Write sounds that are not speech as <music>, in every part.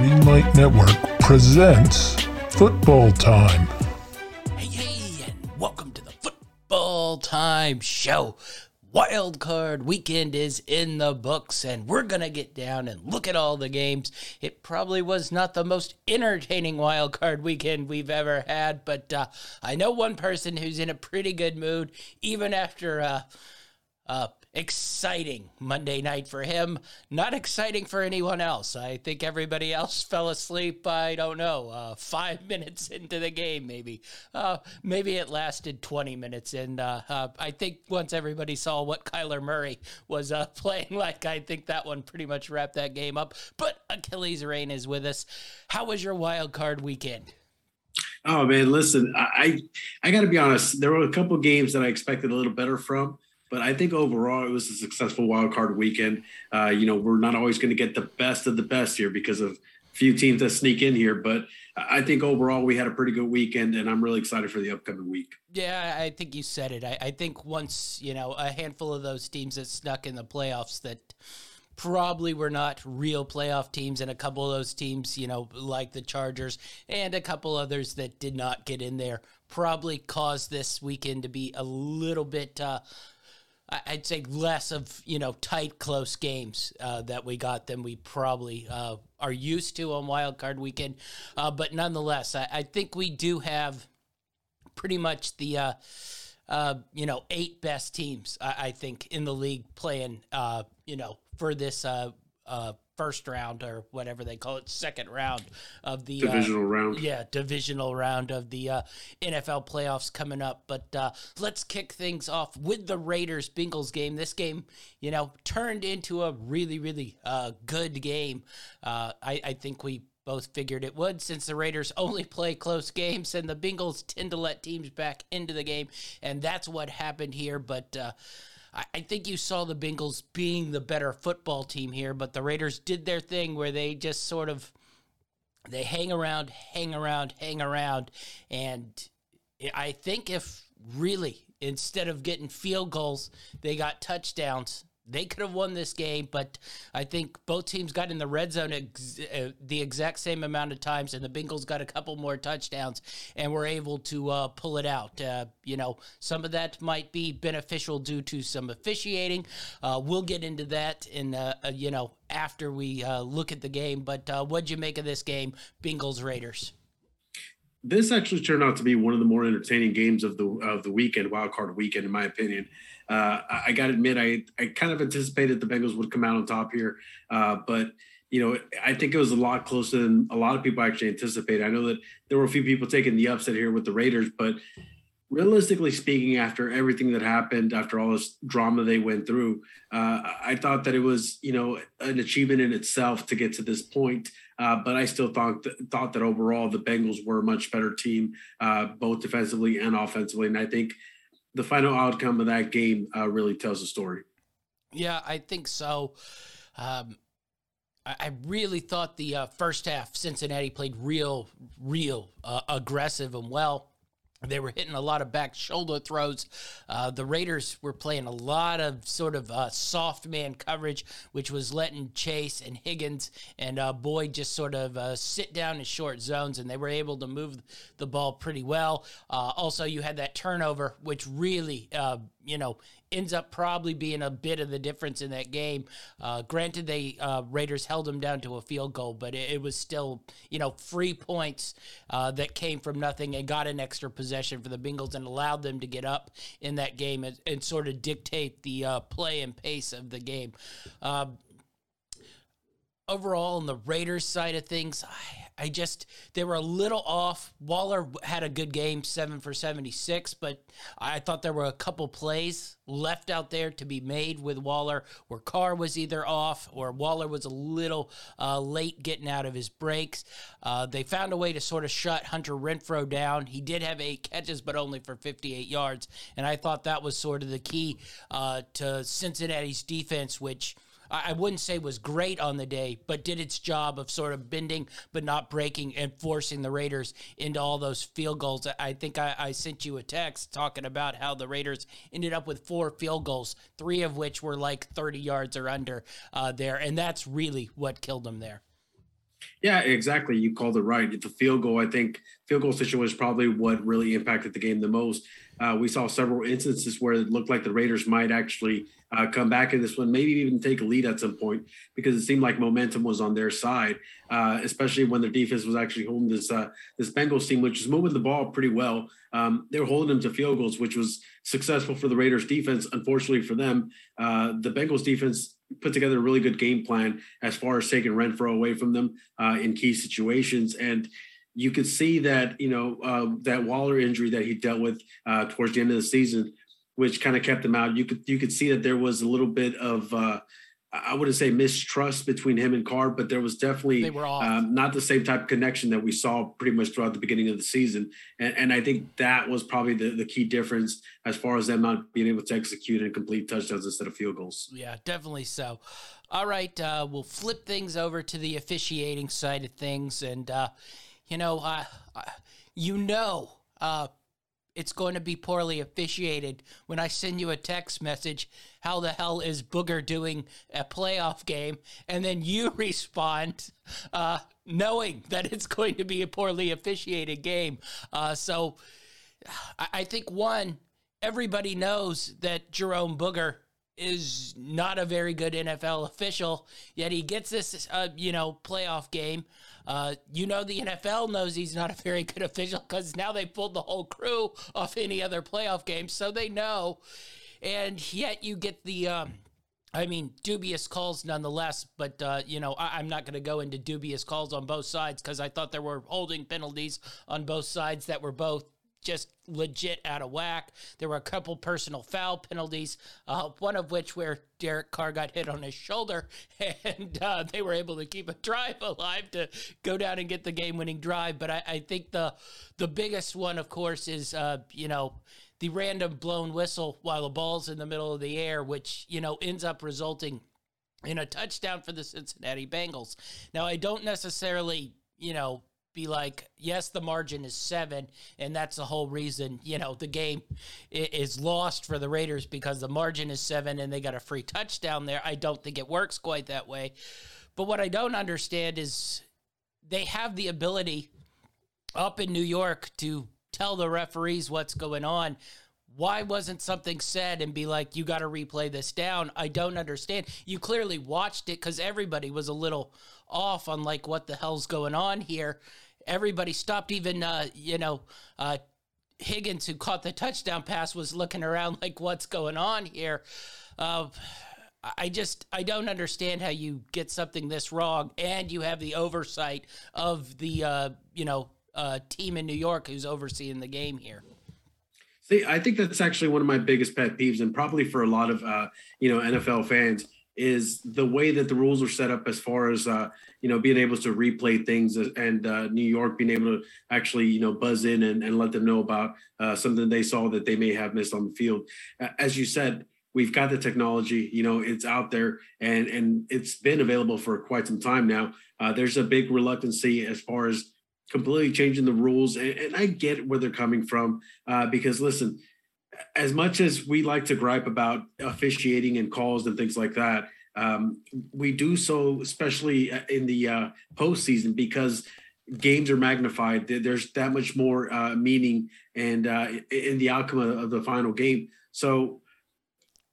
Greenlight Network presents Football Time. Hey, hey, and welcome to the Football Time Show. Wild card weekend is in the books, and we're going to get down and look at all the games. It probably was not the most entertaining wild card weekend we've ever had, but uh, I know one person who's in a pretty good mood, even after uh, uh, exciting Monday night for him. Not exciting for anyone else. I think everybody else <laughs> fell asleep. I don't know, uh, five <laughs> minutes into the game, maybe. Uh, maybe it lasted 20 minutes. And uh, uh I think once everybody saw what Kyler Murray was uh, <laughs> playing like, I think that one pretty much wrapped that game up. But Achilles Rain is with us. How was your wild card weekend? Oh man, listen, I I got to be honest. There were a couple games that I expected a little better from. But I think overall it was a successful wild card weekend. Uh, you know, we're not always going to get the best of the best here because of a few teams that sneak in here, but I think overall we had a pretty good weekend, and I'm really excited for the upcoming week. Yeah, I think you said it. I, I think once you know a handful of those teams that snuck in the playoffs that probably were not real playoff teams, and a couple of those teams, you know, like the Chargers and a couple others that did not get in there, probably caused this weekend to be a little bit. Uh, I'd say less of you know tight, close games uh, that we got than we probably uh, are used to on Wild Card Weekend. Uh, but nonetheless, I, I, think we do have pretty much the uh, uh, you know eight best teams I, I, think in the league playing uh, you know for this first round or whatever they call it, second round of the uh, divisional uh, round. Yeah, divisional round of the uh, NFL playoffs coming up. But uh, let's kick things off with the Raiders Bengals game. This game, you know, turned into a really, really uh, good game. Uh, I, I think we both figured it would since the Raiders only play close games and the Bengals tend to let teams back into the game. And that's what happened here. But uh, I, think you saw the Bengals being the better football team here, but the Raiders did their thing where they just sort of they hang around, hang around, hang around, and I think if really instead of getting field goals, they got touchdowns they could have won this game, but I think both teams got in the red zone ex- uh, the exact same amount of times, and the Bengals got a couple more touchdowns and were able to uh, pull it out. Uh, you know, some of that might be beneficial due to some officiating. Uh, we'll get into that in, uh, uh, you know, after we look at the game. But what'd you make of this game, Bengals Raiders? This actually turned out to be one of the more entertaining games of the of the weekend, wild card weekend, in my opinion. Uh, I, got to admit, I, I kind of anticipated the Bengals would come out on top here, uh, but you know, I think it was a lot closer than a lot of people actually anticipated. I know that there were a few people taking the upset here with the Raiders, but realistically speaking, after everything that happened, after all this drama they went through, uh, I thought that it was, you know, an achievement in itself to get to this point. Uh, but I still thought th- thought that overall the Bengals were a much better team, uh, both defensively and offensively. And I think the final outcome of that game uh, really tells the story. Yeah, I think so. Um, I, really thought the uh, first half Cincinnati played real, real uh, aggressive and well. They were hitting a lot of back shoulder throws. Uh, the Raiders were playing a lot of sort of uh, soft man coverage, which was letting Chase and Higgins and uh, Boyd just sort of uh, sit down in short zones, and they were able to move the ball pretty well. Uh, also, you had that turnover, which really, uh, you know, ends up probably being a bit of the difference in that game. Uh, granted, they uh, Raiders held them down to a field goal, but it, it was still you know free points uh, that came from nothing and got an extra possession for the Bengals and allowed them to get up in that game and, and sort of dictate the uh, play and pace of the game. Um, overall, on the Raiders side of things, I, I just they were a little off. Waller had a good game, seven for seventy six, but I thought there were a couple plays left out there to be made with Waller, where Carr was either off or Waller was a little uh, late getting out of his breaks. Uh, they found a way to sort of shut Hunter Renfrow down. He did have eight catches, but only for fifty eight yards, and I thought that was sort of the key uh, to Cincinnati's defense, which. I wouldn't say was great on the day, but did its job of sort of bending but not breaking and forcing the Raiders into all those field goals. I think I, I sent you a text talking about how the Raiders ended up with four field goals, three of which were like 30 yards or under uh, there, and that's really what killed them there. Yeah, exactly. You called it right. The field goal, I think, field goal situation was probably what really impacted the game the most. Uh, we saw several instances where it looked like the Raiders might actually uh, come back in this one, maybe even take a lead at some point because it seemed like momentum was on their side, uh, especially when their defense was actually holding this uh, this Bengals team, which was moving the ball pretty well. Um, they were holding them to field goals, which was successful for the Raiders defense. Unfortunately for them, uh, the Bengals defense put together a really good game plan as far as taking Renfrow away from them uh, in key situations. And you could see that, you know, uh, that Waller injury that he dealt with uh, towards the end of the season, which kind of kept him out. You could you could see that there was a little bit of uh, I wouldn't say mistrust between him and Carr, but there was definitely um, not the same type of connection that we saw pretty much throughout the beginning of the season. And, and I think that was probably the, the key difference as far as them not being able to execute and complete touchdowns instead of field goals. Yeah, definitely so. All right, uh, we'll flip things over to the officiating side of things. And, uh, you know, uh, you know, uh, it's going to be poorly officiated when I send you a text message, how the hell is Boger doing a playoff game? And then you <laughs> respond, uh, knowing that it's going to be a poorly officiated game. Uh, so I, I think one, everybody knows that Jerome Boger is not a very good NFL official, yet he gets this, uh, you know, playoff game. Uh, you know, the NFL knows he's not a very good official because now they pulled the whole crew off any other playoff game, so they know. And yet you get the. Um, I mean, dubious calls nonetheless, but, uh, you know, I- am not going to go into dubious calls on both sides because I thought there were holding penalties on both sides that were both just legit out of whack. There were a couple personal foul penalties, uh, one of which where Derek Carr got hit on his shoulder, <laughs> and uh, they were able to keep a drive alive to go down and get the game-winning drive. But I, I think the the biggest one, of course, is uh, you know the random blown whistle while the ball's in the middle of the air, which you know ends up resulting in a touchdown for the Cincinnati Bengals. Now, I don't necessarily you know be like, yes, the margin is seven, and that's the whole reason, you know, the game is lost for the Raiders because the margin is seven and they got a free touchdown there. I don't think it works quite that way. But what I don't understand is they have the ability up in New York to tell the referees what's going on. Why wasn't something said and be like, you got to replay this down? I don't understand. You clearly watched it because everybody was a little off on like what the hell's going on here. Everybody stopped, even uh, you know, uh, Higgins who caught the touchdown pass was looking around like what's going on here. Uh, I just I don't understand how you get something this wrong and you have the oversight of the uh, you know uh, team in New York who's overseeing the game here. See, I think that's actually one of my biggest pet peeves, and probably for a lot of uh, you know NFL fans is the way that the rules are set up as far as uh, you know being able to replay things and uh, New York being able to actually you know buzz in and, and let them know about uh, something they saw that they may have missed on the field. As you said, we've got the technology, you know, it's out there and and it's been available for quite some time now. Uh, there's a big reluctancy as far as completely changing the rules, and, and I get where they're coming from uh, because listen as much as we like to gripe about officiating and calls and things like that, um, we do so especially uh, in the uh, postseason because games are magnified. There's that much more uh, meaning and uh, in the outcome of the final game. So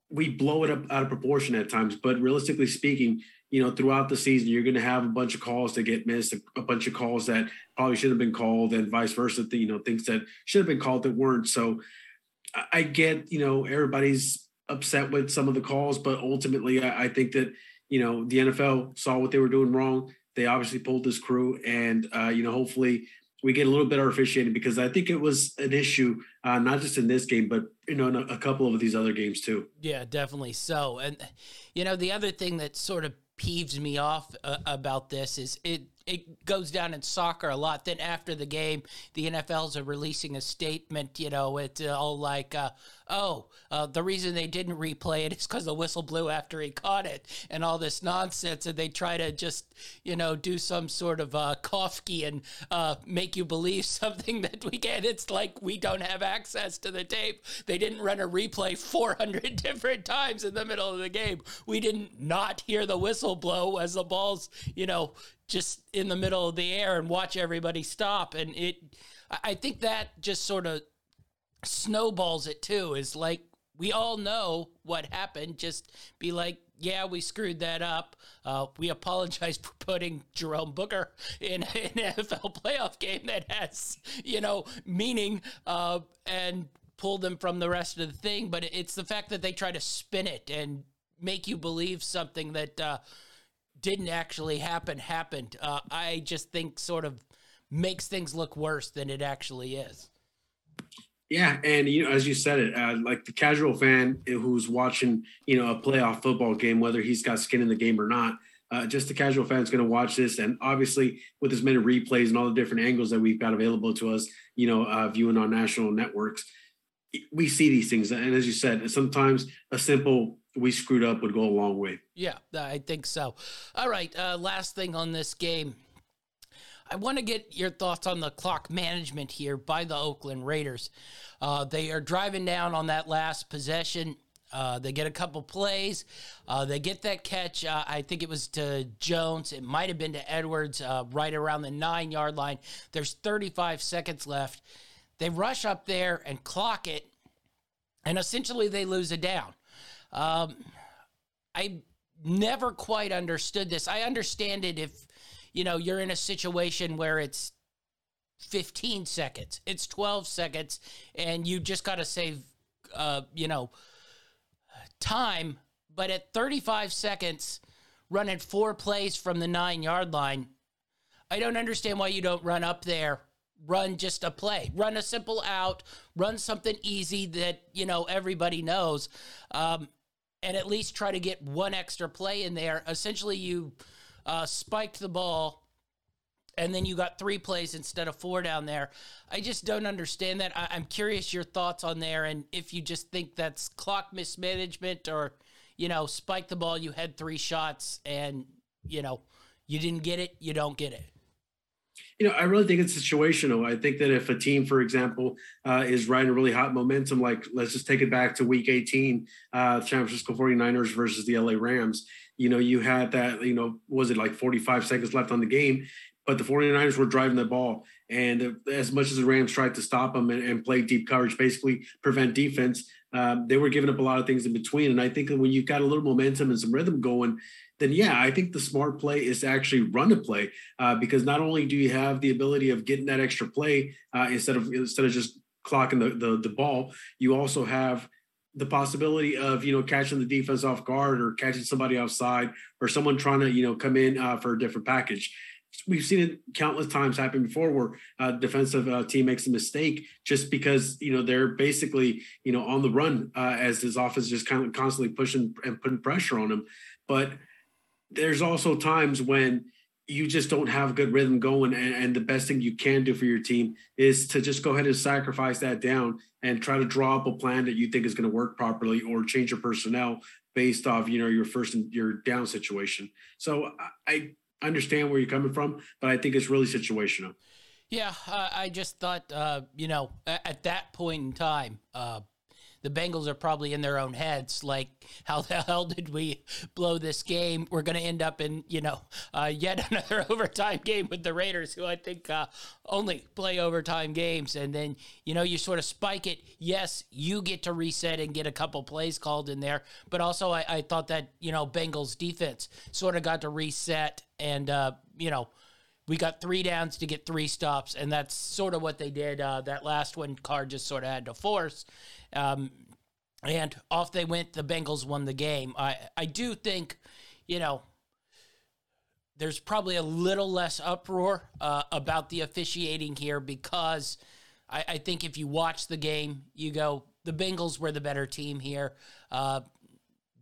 we blow it up out of proportion at times. But realistically speaking, you know, throughout the season, you're going to have a bunch of calls that get missed, a, bunch of calls that probably should have been called, and vice versa. You know, things that should have been called that weren't. So I get, you know, everybody's upset with some of the calls, but ultimately, I, I, think that, you know, the NFL saw what they were doing wrong. They obviously pulled this crew, and uh, you know, hopefully, we get a little better officiating because I think it was an issue, uh, not just in this game, but you know, in a, a couple of these other games too. Yeah, definitely so. And you know, the other thing that sort of peeves me off uh, about this is it it goes down in soccer a lot. Then after the game, the NFLs are releasing a statement. You know, it's all like, uh, "Oh, uh, the reason they didn't replay it is because the whistle blew after he caught it," and all this nonsense. And they try to just, you know, do some sort of uh, and uh, make you believe <laughs> something that we can. It's like we don't have access to the tape. They didn't run a replay 400 <laughs> different times in the middle of the game. We didn't not hear the whistle blow as the balls, you know, just in the middle of the air and watch everybody stop. And it, I think that just sort of snowballs it too. Is like we all know what happened. Just be like, yeah, we screwed that up. Uh, we apologize <laughs> for putting Jerome Boger in an NFL playoff game that has, you know, meaning uh, and pull them from the rest of the thing. But it's the fact that they try to spin it and make you believe something that uh, didn't actually happen happened. Uh, I just think sort of makes things look worse than it actually is. Yeah, and you know, as you said it, uh, like the casual fan who's watching, you know, a playoff football game, whether he's got skin in the game or not, uh, just the casual fan is going to watch this, and obviously with as many replays and all the different angles that we've got available to us, you know, uh, viewing on national networks, we see these things, and as you said, sometimes a simple "we screwed up" would go a long way. Yeah, I think so. All right, uh, last thing on this game. I want to get your thoughts on the clock management here by the Oakland Raiders. Uh, they are driving down on that last possession. Uh, they get a couple plays. Uh, they get that catch. Uh, I think it was to Jones. It might have been to Edwards uh, right around the nine yard line. There's 35 seconds left. They rush up there and clock it, and essentially they lose it down. Um, I never quite understood this. I understand it if you know, you're in a situation where it's 15 seconds, it's 12 seconds, and you just got to save, uh, you know, time. But at 35 seconds, running four plays from the nine yard line, I don't understand why you don't run up there, run just a play, run a simple out, run something easy that, you know, everybody knows, um, and at least try to get one extra play in there. Essentially, you uh, spiked the ball, and then you got three plays instead of four down there. I just don't understand that. I- am curious your thoughts on there, and if you just think that's clock mismanagement or, you know, spike the ball, you had three shots, and you know, you didn't get it, you don't get it. You know, I really think it's situational. I think that if a team, for example, uh, is riding really hot momentum, like let's just take it back to week 18, uh, San Francisco 49ers versus the LA Rams you know, you had that, you know, was it like 45 seconds left on the game, but the 49ers were driving the ball. And as much as the Rams tried to stop them and, and play deep coverage, basically prevent defense, um, they were giving up a lot of things in between. And I think when you've got a little momentum and some rhythm going, then yeah, I think the smart play is to actually run a play uh, because not only do you have the ability of getting that extra play uh, instead of instead of just clocking the, the the ball, you also have the possibility of you know catching the defense off guard or catching somebody offside or someone trying to you know come in uh, for a different package. We've seen it countless times happen before where uh, defensive uh, team makes a mistake just because you know they're basically you know on the run uh, as his offense is just kind of constantly pushing and putting pressure on him. But there's also times when you just don't have good rhythm going and, and, the best thing you can do for your team is to just go ahead and sacrifice that down and try to draw up a plan that you think is going to work properly or change your personnel based off you know your first and your down situation. So i understand where you're coming from but i think it's really situational. Yeah uh, i just thought uh, you know at that point in time uh, the Bengals are probably in their own heads, like, how the <laughs> hell did we blow this game? We're going to end up in, you know, uh, yet <laughs> another overtime game with the Raiders, who I think uh, only play overtime games. And then, you know, you sort of spike it. Yes, you get to reset and get a couple plays called in there. But also, I, I thought that, you know, Bengals defense sort of got to reset and, uh, you know, we got three downs to get three stops, and that's sort of what they did. Uh, that last one, Carr just sort of had to force, um, and off they went. The Bengals won the game. I I do think, you know, there's probably a little less uproar uh, about the officiating here because I, I, think if you watch the game, you go, the Bengals were the better team here. Uh,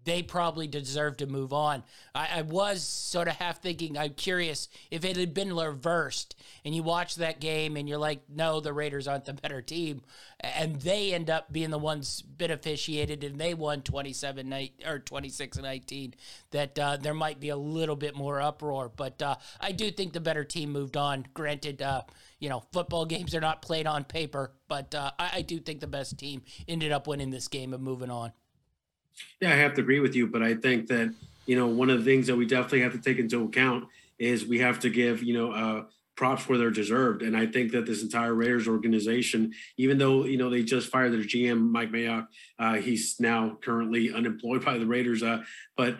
they probably deserve to move on. I, I, was sort of half thinking, I'm curious if it had been reversed and you watch that game and you're like, no, the Raiders aren't the better team. And they end up being the ones beneficiated and they won 27 night or 26 and 19, that uh, there might be a little bit more uproar. But uh, I do think the better team moved on. Granted, uh, you know, football <laughs> games are not played on paper, but uh, I, I do think the best team ended up winning this game and moving on. Yeah, I have to agree with you, but I think that you know one of the things that we definitely have to take into account is we have to give you know uh, props where they're deserved. And I think that this entire Raiders organization, even though you know they just fired their GM Mike Mayock, uh, he's now currently unemployed by the Raiders. Uh, but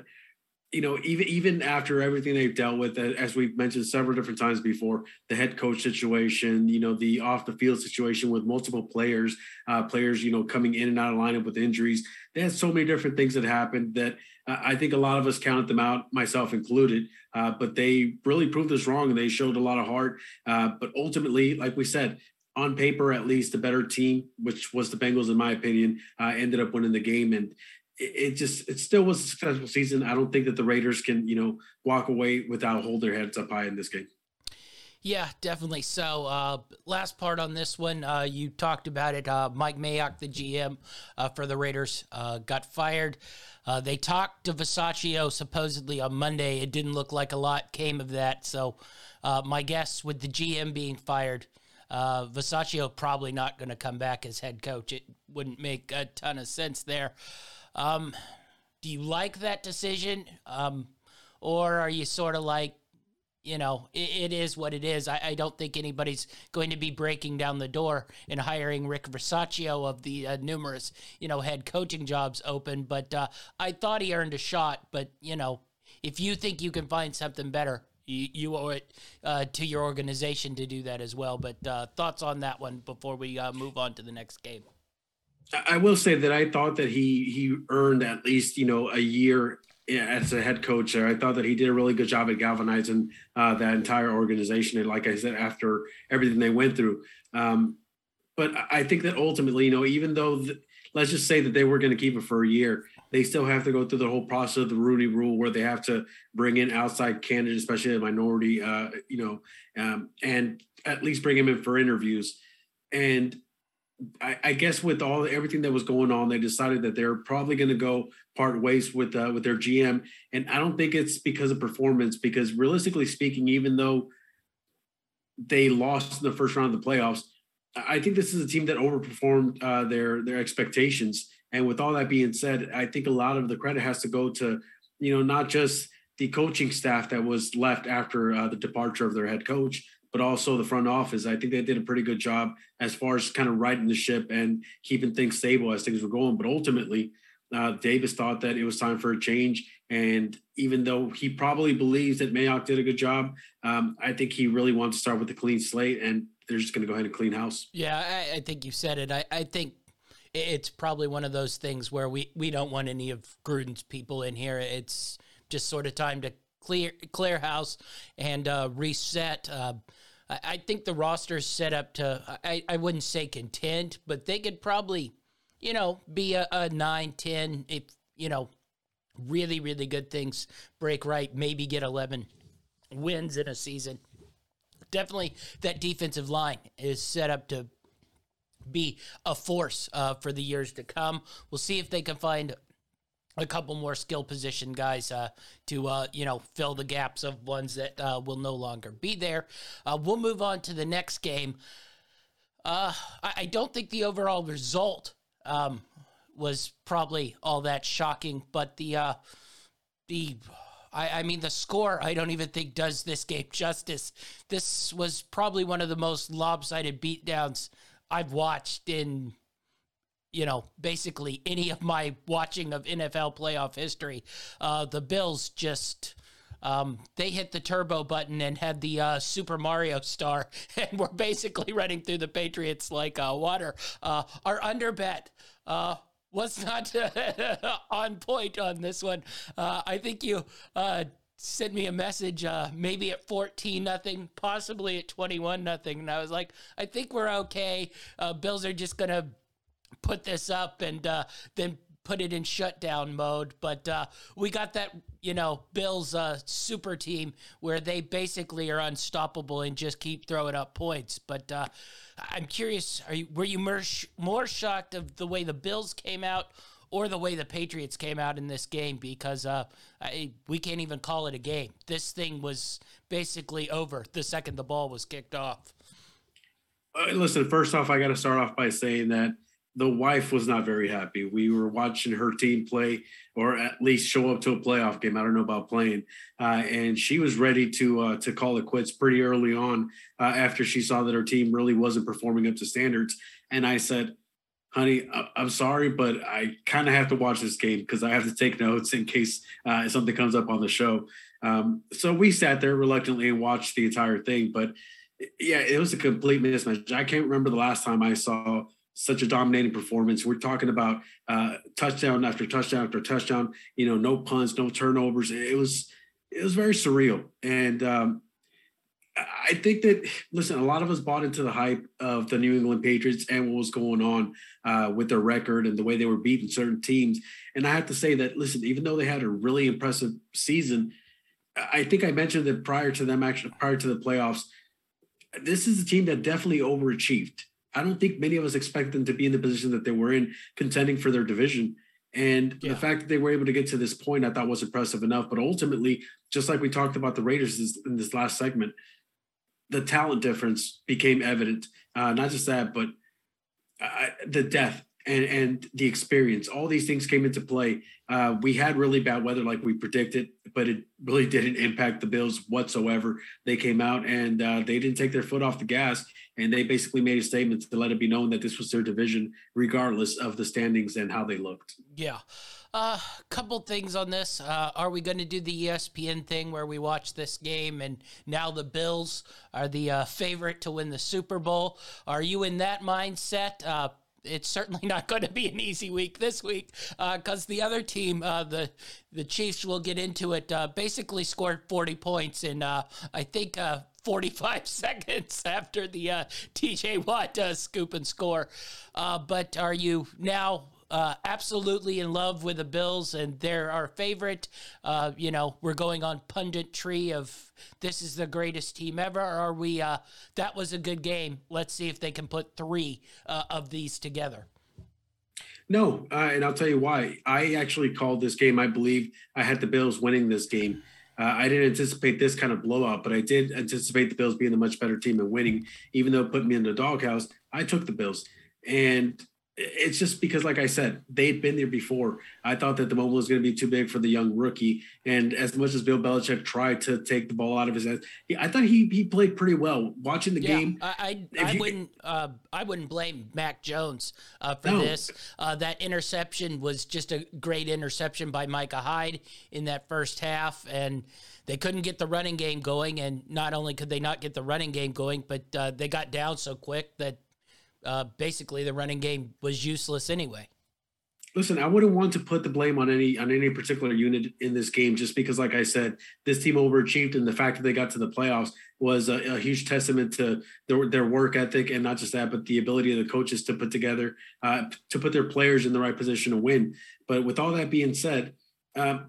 you know, even even after everything they've dealt with, as we've mentioned several different times before, the head coach situation, you know, the off the field situation with multiple players, uh, players, you know, coming in and out of lineup with injuries. They had so many different things that happened that uh, I think a lot of us counted them out, myself included. Uh, but they really proved us wrong, and they showed a lot of heart. Uh, but ultimately, like we said, on paper, at least the better team, which was the Bengals, in my opinion, uh, ended up winning the game. And it, just it still was a successful season. I don't think that the Raiders can you know walk away without hold their heads up high in this game. Yeah, definitely. So, uh, last part on this one, uh, you talked about it. Uh, Mike Mayock, the GM uh, for the Raiders, uh, got fired. Uh, they talked to Bisaccia supposedly on Monday. It didn't look like a lot came of that. So, my guess with the GM being fired, uh, probably not going to come back as head coach. It wouldn't make a ton of sense there. Um, do you like that decision? Um, or are you sort of like, you know, it, it is what it is. I, I, don't think anybody's going to be breaking down the door and hiring Rick Bisaccia of the uh, numerous, you know, head coaching jobs open. But uh, I thought he earned a shot. But, you know, if you think you can find something better, you, you owe it uh, to your organization to do that as well. But uh, thoughts on that one before we uh, move on to the next game? I will say that I thought that he he earned at least you know a year as a head coach there. I thought that he did a really good job at galvanizing uh, that entire organization. And like I said, after everything they went through, um, but I think that ultimately, you know, even though the, let's just say that they were going to keep it for a year, they still have to go through the whole process of the Rooney Rule, where they have to bring in outside candidates, especially a minority, uh, you know, um, and at least bring him in for interviews. And I, I, guess with all everything that was going on, they decided that they're probably going to go part ways with uh, with their GM. And I don't think it's because of performance, because realistically speaking, even though they lost in the first round of the playoffs, I think this is a team that overperformed uh, their their expectations. And with all that being said, I think a lot of the credit has to go to you know not just the coaching staff that was left after uh, the departure of their head coach, but also the front office. I think they did a pretty good job as far as kind of righting the ship and keeping things stable as things were going. But ultimately, uh, Davis thought that it was time for a change. And even though he probably believes that Mayock did a good job, um, I think he really wants to start with a clean slate and they're just going to go ahead and clean house. Yeah, I, I think you said it. I, I think it's probably one of those things where we, we don't want any of Gruden's people in here. It's just sort of time to clear clear house and uh, reset. Uh, I, think the roster's set up to, I, I wouldn't say contend, but they could probably, you know, be a, a 9, 10, if, you know, really, really good things break right, maybe get 11 wins in a season. Definitely that defensive line is set up to be a force uh, for the years to come. We'll see if they can find a couple more skill position guys uh, to uh, you know fill the gaps of ones that uh, will no longer be there. Uh, we'll move on to the next game. Uh, I, I, don't think the overall result um, was probably all that shocking, but the uh, the I, I mean the score I don't even think does this game <laughs> justice. This was probably one of the most lopsided beatdowns I've watched in you know, basically any of my watching of NFL playoff history. Uh, the Bills just. Um, they hit the turbo button and had the uh, Super Mario star, <laughs> and we're basically running through the Patriots like uh, water. Uh, our under bet uh, was not <laughs> on point on this one. Uh, I think you uh, sent me a message, uh, maybe at fourteen nothing, possibly at twenty one nothing, and I was like, I think we're okay. uh, Bills are just gonna put this up and uh, then put it in shutdown mode. But uh, we got that, you know, Bills uh, super team where they basically are unstoppable and just keep throwing up points. But uh, I'm curious, are you, were you more, more shocked of the way the Bills came out? Or the way the Patriots came out in this game, because uh, I, we can't even call it a game. This thing was basically over the second the ball was kicked off. Uh, listen, first off, I got to start off by saying that the wife was not very happy. We were watching her team play, or at least show up to a playoff game. I don't know about playing, uh, and she was ready to uh, to call it quits pretty early on uh, after she saw that her team really wasn't performing up to standards. And I said, "Honey, I'm sorry, but I kind of have to watch this game because I have to take notes in case uh, something comes up on the show." Um, so we sat there reluctantly and watched the entire thing, but yeah, it was a complete mismatch. I can't remember the last time I saw such a dominating performance. We're talking about uh, touchdown after touchdown after touchdown. You know, no punts, no turnovers. It was it was very surreal, and um, I think that listen, a lot of us bought into the hype of the New England Patriots and what was going on uh, with their record and the way they were beating certain teams. And I have to say that listen, even though they had a really impressive season, I think I mentioned that prior to them actually prior to the playoffs, this is a team that definitely overachieved I don't think many of us expect them to be in the position that they were in, contending for their division. And yeah. the fact that they were able to get to this point, I thought was impressive enough. But ultimately, just like we talked about the Raiders in this last segment, the talent difference became evident. Uh, not just that, but uh, the depth and, and the experience. All these things came into play. Uh, we had really bad weather, like we predicted, but it really didn't impact the Bills whatsoever. They came out and uh, they didn't take their foot off the gas, and they basically made a statement to let it be known that this was their division, regardless of the standings and how they looked. Yeah. A uh, couple things on this. Uh, are we going to do the ESPN thing where we watch this game and now the Bills are the uh, favorite to win the Super Bowl? Are you in that mindset? It's certainly <laughs> not going to be an easy week this week because uh, the other team, uh, the the Chiefs, will get into it. Uh, basically, scored forty points in uh, I think uh, forty five <laughs> seconds after the uh, T.J. Watt scoop and score. but are you now uh, absolutely in love with the Bills and they're our favorite. Uh, you know, we're going on pundit tree of this is the greatest team ever. Are we? Uh, that was a good game. Let's see if they can put three uh, of these together. No, uh, and I'll tell you why. I actually called this game. I believe I had the Bills winning this game. Uh, I didn't anticipate this kind of blowout, but I did anticipate the Bills being the much better team and winning. Even though it put me in the doghouse, I took the Bills. And it's just because, like I said, they'd been there before. I thought that the moment was going to be too big for the young rookie. And as much as Bill Belichick tried to take the ball out of his hands, I thought he he played pretty well. Watching the yeah, game, I I, I you, wouldn't uh, I wouldn't blame Mac Jones uh, for no. this. Uh, that interception was just a great interception by Micah Hyde in that first half, and they couldn't get the running game going. And not only could they not get the running game going, but uh, they got down so quick that uh, basically the running game was useless anyway. Listen, I wouldn't want to put the blame on any on any particular unit in this game, just because, like I said, this team overachieved, and the fact that they got to the playoffs was a, a huge testament to their, their work ethic, and not just that, but the ability of the coaches to put together uh, to put their players in the right position to win. But with all that being said, uh,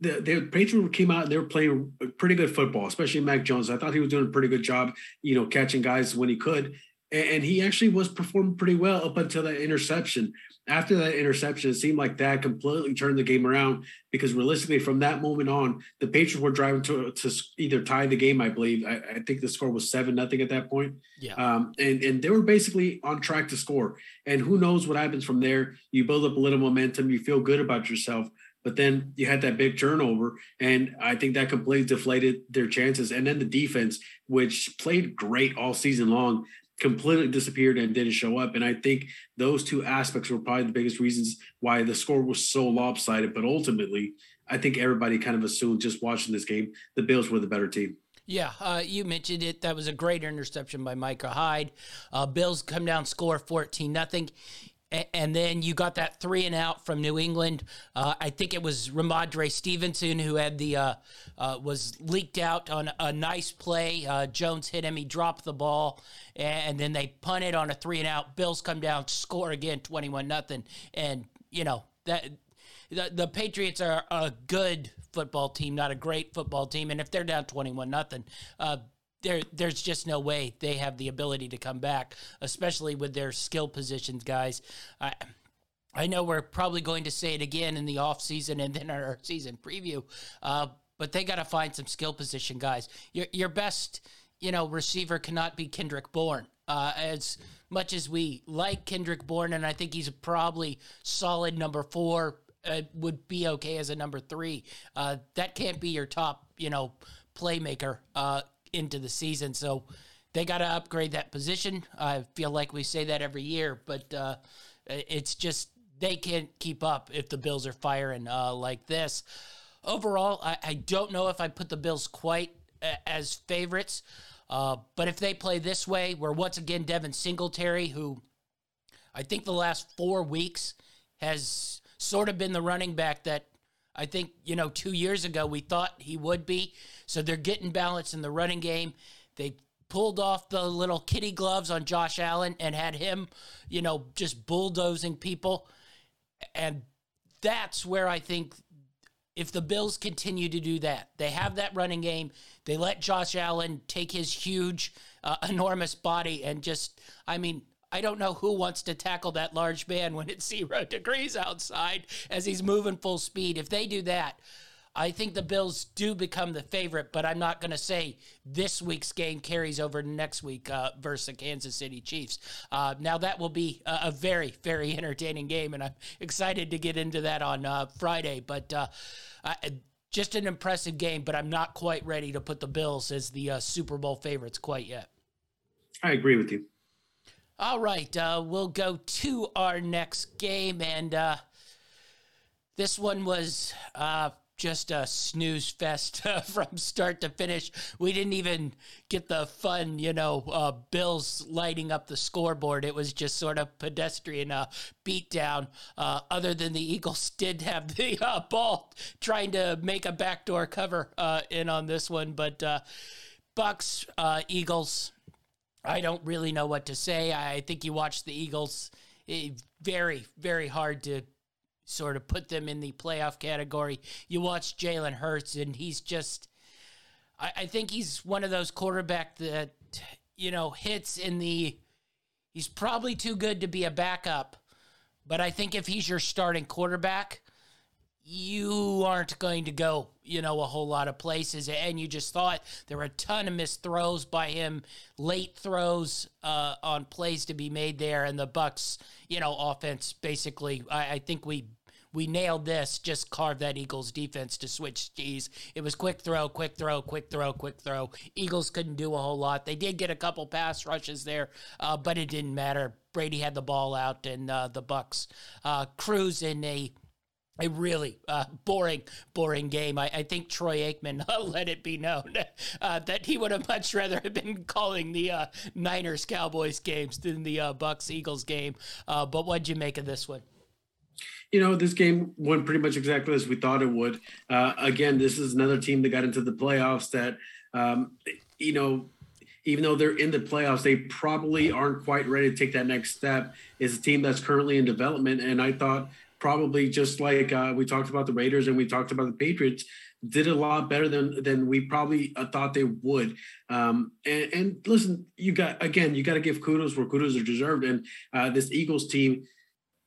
the, the Patriots came out and they were playing pretty good football, especially Mac Jones. I thought he was doing a pretty good job, you know, catching guys when he could and he actually was performing pretty well up until that interception. After that interception, it seemed like that completely turned the game around because realistically, from that moment on, the Patriots were driving to, to either tie the game. I believe I, I think the score was seven nothing at that point. Yeah, um, and and they were basically on track to score. And who knows what happens from there? You build up a little momentum, you feel good about yourself. But then you had that big turnover, and I think that completely deflated their chances. And then the defense, which played great all season long, completely disappeared and didn't show up. And I think those two aspects were probably the biggest reasons why the score was so lopsided. But ultimately, I think everybody kind of assumed just watching this game, the Bills were the better team. Yeah, uh, you mentioned it. That was a great interception by Micah Hyde. Uh, Bills come down, score 14 nothing and then you got that three and out from New England. Uh, I think it was Rhamondre Stevenson who had the uh, uh, was leaked out on a nice play. Uh, Jones hit him, he dropped the ball, and then they punted on a three and out. Bills come down, score again, twenty one nothing, and you know that the, the Patriots are a good football team, not a great football team, and if they're down twenty one nothing, uh, there there's just no way they have the ability to come back, especially with their skill positions guys. I I know we're probably going to say it again in the off season and then our <laughs> season preview, uh, but they got to find some skill position guys. Your your best you know receiver cannot be Kendrick Bourne. Uh, as much as we like Kendrick Bourne, and I think he's probably solid number four, uh, would be okay as a number three. Uh, that can't be your top, you know, playmaker uh, into the season. So they got to upgrade that position. I feel like we say that every year, but uh, it's just they can't keep up if the Bills are firing uh, like this. Overall, I, I, don't know if I put the Bills quite as favorites. Uh, but if they play this way, where once again Devin Singletary, who I think the last four weeks has sort of been the running back that I think, you know, two years ago we thought he would be. So they're getting balance in the running game. They pulled off the little kitty gloves on Josh Allen and had him, you know, just bulldozing people. And that's where I think if the Bills continue to do that, they have that running game, they let Josh Allen take his huge, uh, enormous body and just, I mean, I don't know who wants to tackle that large man when it's zero degrees outside as he's moving full speed. If they do that, I think the Bills do become the favorite, but I'm not going to say this week's game carries over next week uh, versus the Kansas City Chiefs. Uh, now, that will be a, a, very, very entertaining game, and I'm excited to get into that on uh, Friday. But uh, just an impressive game, but I'm not quite ready to put the Bills as the uh, Super Bowl favorites quite yet. I agree with you. All right, uh, we'll go to our next game, and uh, this one was uh, just a snooze fest <laughs> from start to finish. We didn't even get the fun, you know, uh, Bills lighting up the scoreboard. It was just sort of pedestrian uh, beatdown. Uh, other than the Eagles <laughs> did have the uh, ball trying to make a backdoor cover uh, in on this one, but Bucks, Eagles. I don't really know what to say. I think you watch the Eagles. It, eh, very, very hard to sort of put them in the playoff category. You watch Jalen Hurts, and he's just, I, I think he's one of those quarterback that, you know, hits in the, he's probably too good to be a backup. But I think if he's your starting quarterback, you aren't going to go, you know, a whole lot of places. And you just thought there were a ton of missed throws by him, late throws uh, on plays to be made there, and the Bucks, you know, offense basically. I, I think we we nailed this. Just carved that Eagles defense to switch keys. It was quick throw, quick throw, quick throw, quick throw. Eagles couldn't do a whole lot. They did get a couple pass rushes there, uh, but it didn't matter. Brady had the ball out, and uh, the Bucks uh, cruise in a a really uh, boring, boring game. I, I think Troy Aikman <laughs> let it be known <laughs> uh, that he would have much rather have been calling the uh, Niners Cowboys games than the uh, Bucks Eagles game. Uh, but what'd you make of this one? You know, this game went pretty much exactly as we thought it would. again, this is another team that got into the playoffs that, um, you know, even though they're in the playoffs, they probably aren't quite ready to take that next step. Is a team that's currently in development, and I thought probably just like uh, we talked about the Raiders and we talked about the Patriots, did a lot better than than we probably uh, thought they would. Um, and, and, listen, you got again, you got to give kudos where kudos are deserved. And uh, this Eagles team,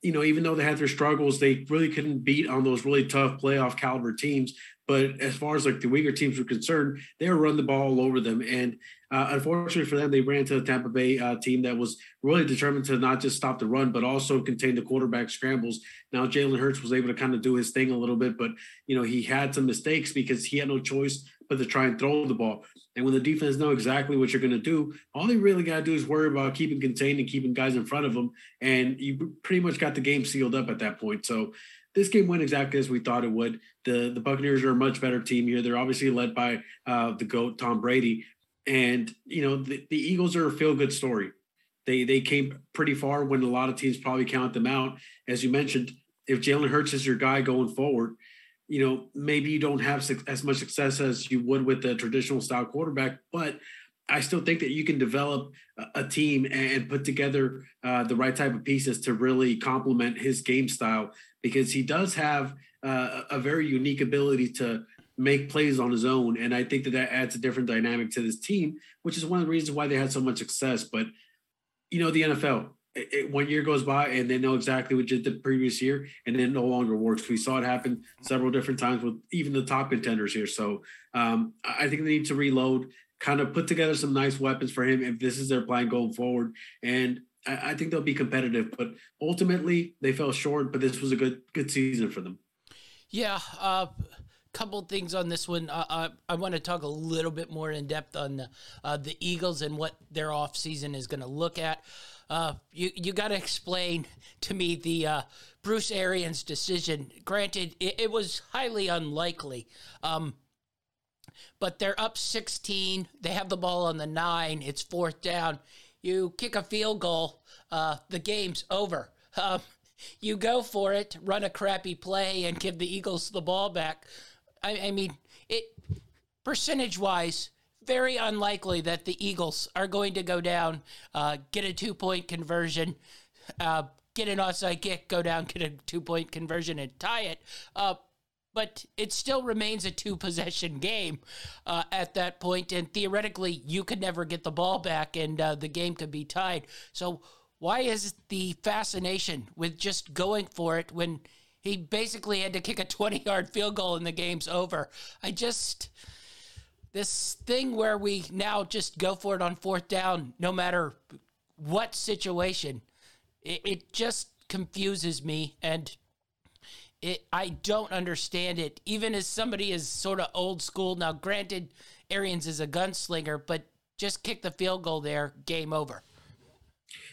you know, even though they had their struggles, they really couldn't beat on those really tough playoff caliber teams. But as far as like the weaker teams were concerned, they were running the ball all over them. And uh, unfortunately for them, they ran to the Tampa Bay uh, team that was really determined to not just stop the run, but also contain the quarterback scrambles. Now Jalen Hurts was able to kind of do his thing a little bit, but you know he had some mistakes because he had no choice but to try and throw the ball. And when the defense know exactly what you're going to do, all they really got to do is worry about keeping contained and keeping guys in front of them, and you pretty much got the game sealed up at that point. So this game went exactly as we thought it would. The the Buccaneers are a much better team here. They're obviously led by uh, the goat Tom Brady, and you know the, the Eagles are a feel good story. They they came pretty far when a lot of teams probably count them out. As you mentioned, if Jalen Hurts is your guy going forward, you know maybe you don't have as much success as you would with a traditional style quarterback, but I still think that you can develop a team and put together uh, the right type of pieces to really complement his game style because he does have uh, a very unique ability to make plays on his own. And I think that that adds a different dynamic to this team, which is one of the reasons why they had so much success. But, you know, the NFL, it, one year goes by and they know exactly what did the previous year and it no longer works. We saw it happen several different times with even the top contenders here. So um, I think they need to reload kind of put together some nice weapons for him if this is their plan going forward. And I, I think they'll be competitive. But ultimately, they fell short. But this was a good good season for them. Yeah. Uh, couple things on this one. Uh, I, I want to talk a little bit more in depth on the, uh, the Eagles and what their offseason is going to look at. Uh, you you got to explain to me the uh, Bruce Arians decision. Granted, it, it was highly unlikely. Um, but they're up 16. They have the ball on the nine. It's fourth down. You kick a field goal. Uh, the game's over. Um, you go for it, run a crappy play, and give the Eagles the ball back. I, I mean, it percentage wise, very unlikely that the Eagles are going to go down, uh, get a two point conversion, uh, get an offside kick, go down, get a two point conversion, and tie it. Uh, but it still remains a two possession game uh, at that point, and theoretically, you could never get the ball back, and uh, the game could be tied. So, why is the fascination with just going for it when he basically had to kick a 20 yard field goal and the game's over? I just. This thing where we now just go for it on fourth down, no matter what situation, it, it just confuses me. And it, I don't understand it. Even as somebody is sort of old school now, granted, Arians is a gunslinger, but just kick the field goal there, game over.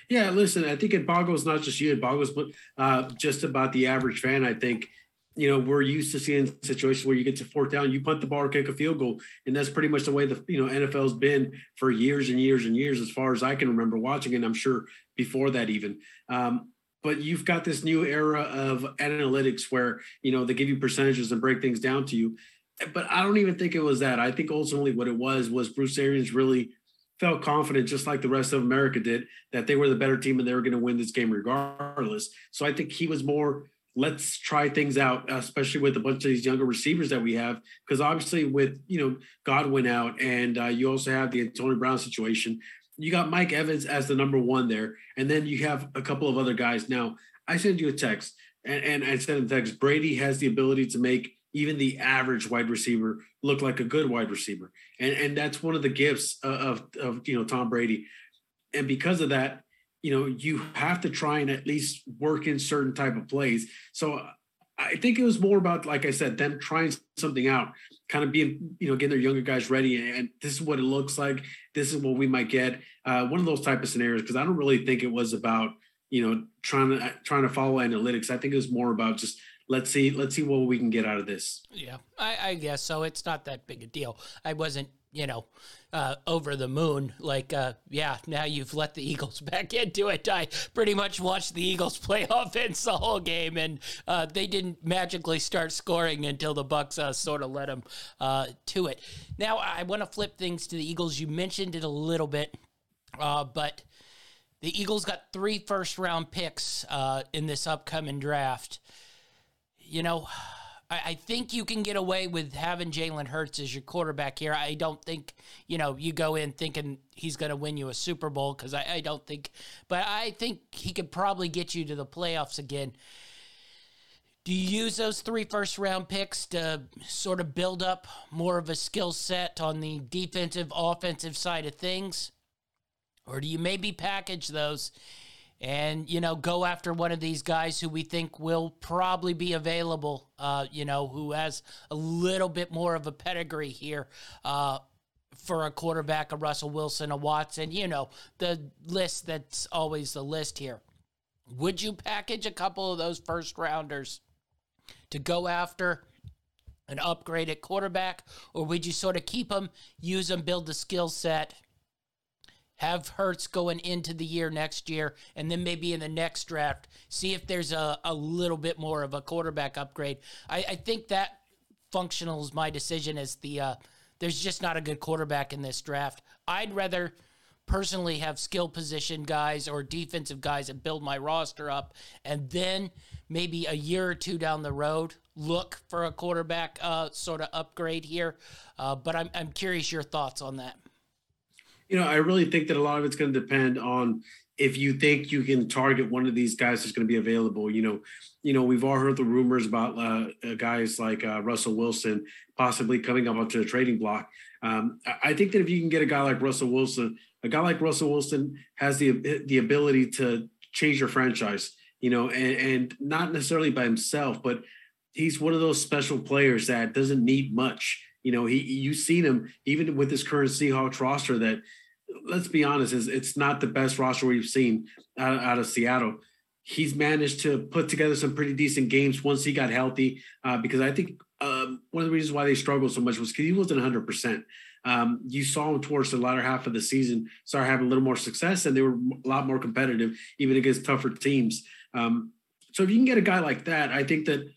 Yeah, listen, I think it boggles not just you, it boggles but uh, just about the average fan. I think, you know, we're used to seeing situations where you get to fourth down, you punt the ball kick a field goal, and that's pretty much the way the you know NFL's been for years and years and years, as far as I can remember watching, and I'm sure before that even. Um, but you've got this new era of analytics where you know they give you percentages and break things down to you. But i don't even think it was that. I think ultimately what it was was bruce arians really felt confident just like the rest of america did that they were the better team and they were going to win this game regardless. So i think he was more let's try things out especially with a bunch of these younger receivers that we have because obviously with you know godwin out and uh, you also have the antonio brown situation you got Mike Evans as the number one there, and then you have a couple of other guys. Now, I sent you a text, and, and I said a text, Brady has the ability to make even the average wide receiver look like a good wide receiver, and and that's one of the gifts of of you know Tom Brady, and because of that, you know you have to try and at least work in certain type of plays. So I think it was more about, like I said, them trying something out, kind of being, you know, getting their younger guys ready. And this is what it looks like. This is what we might get. Uh, one of those type of scenarios, because I don't really think it was about, you know, trying to trying to follow analytics. I think it was more about just let's see let's see what we can get out of this. Yeah, I, I guess so. It's not that big a deal. I wasn't you know, uh, over the moon. Like, uh, yeah, now you've let the Eagles <laughs> back into it. I pretty much watched the Eagles play <laughs> offense the whole game, and uh, they didn't magically start scoring until the Bucs uh, sort of led them uh, to it. Now, I want to flip things to the Eagles. You mentioned it a little bit, uh, but the Eagles got three first round picks in this upcoming draft. You know, I, I think you can get away with having Jalen Hurts as your quarterback here. I don't think, you know, you go in thinking he's going to win you a Super Bowl because I, I don't think, but I think he could probably get you to the playoffs again. Do you use those three first round picks to sort of build up more of a skill set on the defensive, offensive side of things? Or do you maybe package those and you know go after one of these guys who we think will probably be available uh, you know who has a little bit more of a pedigree here uh, for a quarterback a russell wilson a watson you know the list that's always the list here. Would you package a couple of those first rounders to go after an upgraded quarterback or would you sort of keep them use them build the skill set have Hurts going into the year next year, and then maybe in the next draft, see if there's a, a little bit more of a quarterback upgrade. I, I think that functional is my decision as the uh, there's just not a good quarterback in this draft. I'd rather personally have skill position guys or defensive guys and build my roster up, and then maybe a year or two down the road look for a quarterback uh, sort of upgrade here. Uh, but I'm, I'm curious your thoughts on that you know, I really think that a lot of it's going to depend on, if you think you can target one of these guys that's going to be available, you know, you know, we've all heard the rumors about uh, guys like uh, Russell Wilson possibly coming up onto the trading block. Um, I think that if you can get a guy like Russell Wilson, a guy like Russell Wilson has the the ability to change your franchise, you know, and, and not necessarily by himself, but he's one of those special players that doesn't need much. You know, he you've seen him even with his current Seahawks roster that let's be honest, is it's not the best roster we've seen out, out, of Seattle. He's managed to put together some pretty decent games once he got healthy. Uh, because I think um, one of the reasons why they struggled so much was because he wasn't 100. Um, percent You saw him towards the latter half of the season start having a little more success, and they were a lot more competitive, even against tougher teams. Um, so if you can get a guy like that, I think that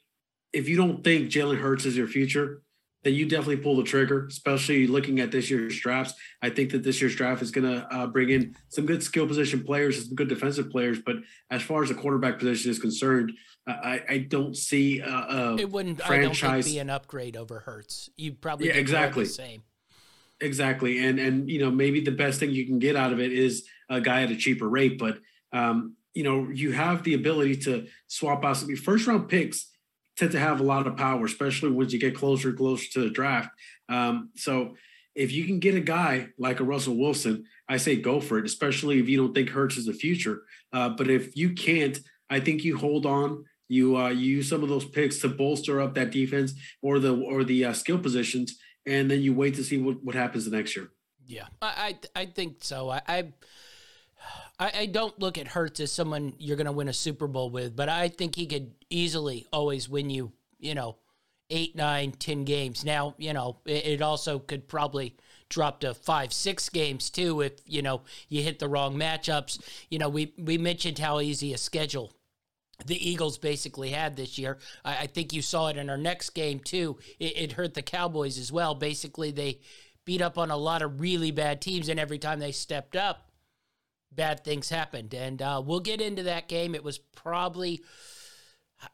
if you don't think Jalen Hurts is your future, then you definitely pull the trigger, especially looking at this year's drafts. I think that this year's draft is going to uh, bring in some good skill position players, some good defensive players. But as far as the quarterback position is concerned, uh, I, I, don't see uh, a it wouldn't franchise I don't think be an upgrade over Hurts. You probably yeah, exactly the same. Exactly, and and you know maybe the best thing you can get out of it is a guy at a cheaper rate, but um, you know you have the ability to swap out some first round picks tend to have a lot of power, especially once you get closer and closer to the draft. Um, so if you can get a guy like a Russell Wilson, I say go for it, especially if you don't think Hurts is the future. Uh, but if you can't, I think you hold on. You uh, you use some of those picks to bolster up that defense or the or the uh, skill positions, and then you wait to see what, what happens the next year. Yeah, I I, I think so. I, I I, I don't look at Hurts as someone you're going to win a Super Bowl with, but I think he could easily always win you, you know, eight, nine, ten games. Now, you know, it, it also could probably drop to five, six games too if you know you hit the wrong matchups. You know, we we mentioned how easy a schedule the Eagles basically had this year. I, I think you saw it in our next game too. It, it hurt the Cowboys as well. Basically, they beat up on a lot of really bad teams, and every time they stepped up, bad things happened. And uh, we'll get into that game. It was probably,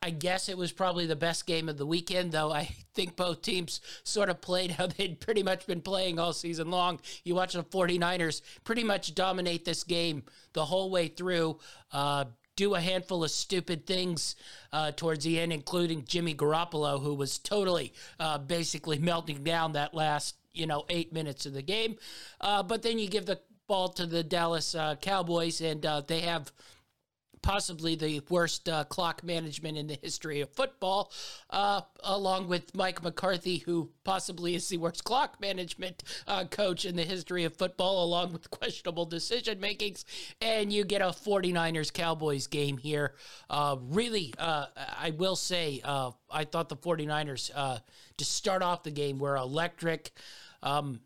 I guess it was probably the best game of the weekend, though I <laughs> think both teams sort of played how they'd pretty much been playing all season long. You watch the 49ers pretty much dominate this game the whole way through. Uh, do a handful of stupid things uh, towards the end, including Jimmy Garoppolo, who was totally uh, basically <laughs> melting down that last you know eight minutes of the game. Uh, but then you give the ball to the Dallas uh, Cowboys, and uh, they have possibly the worst uh, clock management in the history of football, uh, along with Mike McCarthy, who possibly is the worst clock management uh, coach in the history of football, along with questionable decision makings. And you get a 49ers Cowboys game here. Uh, really, uh, I will say, uh, I thought the 49ers, to start off the game, were electric. Um,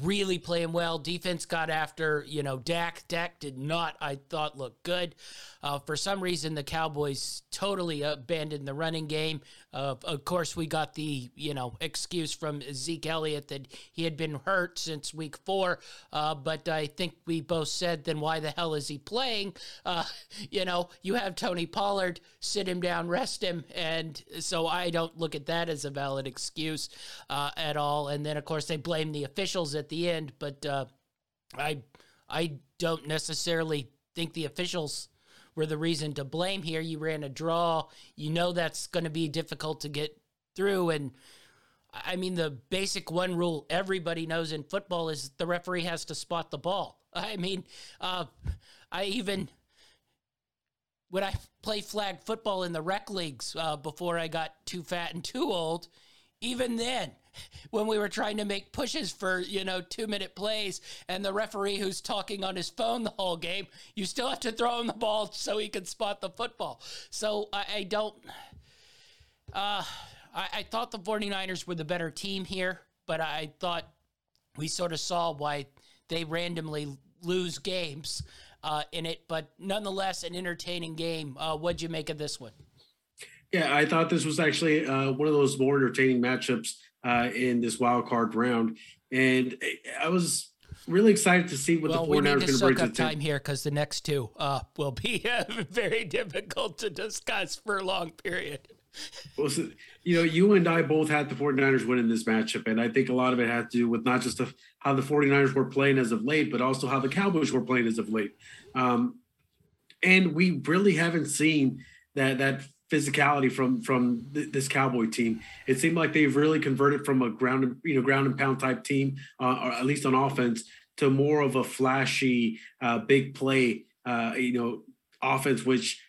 really playing well. Defense got after, you know, Dak. Dak did not, I thought, look good. Uh, for some reason, the Cowboys totally abandoned the running game. Uh, of course, we got the, you know, excuse from Zeke Elliott that he had been hurt since week four. Uh, but I think we both said, then why the hell is he playing? Uh, <laughs> you know, you have Tony Pollard, sit him down, rest him. And so I don't look at that as a valid excuse uh, at all. And then, of course, they blame the officials at the end, but uh, I I don't necessarily think the officials were the reason to blame here. You ran a draw. You know that's going to be difficult to get through. And I mean, the basic one rule everybody knows in football is the referee has to spot the ball. <laughs> I mean, uh, I even when I play flag football in the rec leagues uh, before I got too fat and too old, even then, when we were trying to make pushes for, you know, two minute plays and the referee who's talking on his phone the whole game, you still have to throw him the ball so he can spot the football. So I, I don't. Uh, I, I thought the 49ers were the better team here, but I thought we sort of saw why they randomly lose games uh, in it. But nonetheless, an entertaining game. Uh, what'd you make of this one? Yeah, I thought this was actually uh, one of those more entertaining matchups uh, in this wild card round, and I was really excited to see what well, the 49ers are going to bring to up time here because the next two uh, will be uh, <laughs> very difficult to discuss for a long period. well, so, you know, you and I both had the 49ers winning this matchup. And I think a lot of it had to do with not just the, how the 49ers were playing as of late, but also how the Cowboys were playing as of late. Um, and we really haven't seen that that physicality from from th- this Cowboy team. It seemed like they've really converted from a ground you know ground and pound type team, uh, or at least on offense, to more of a flashy, uh, big play, uh, you know, offense, which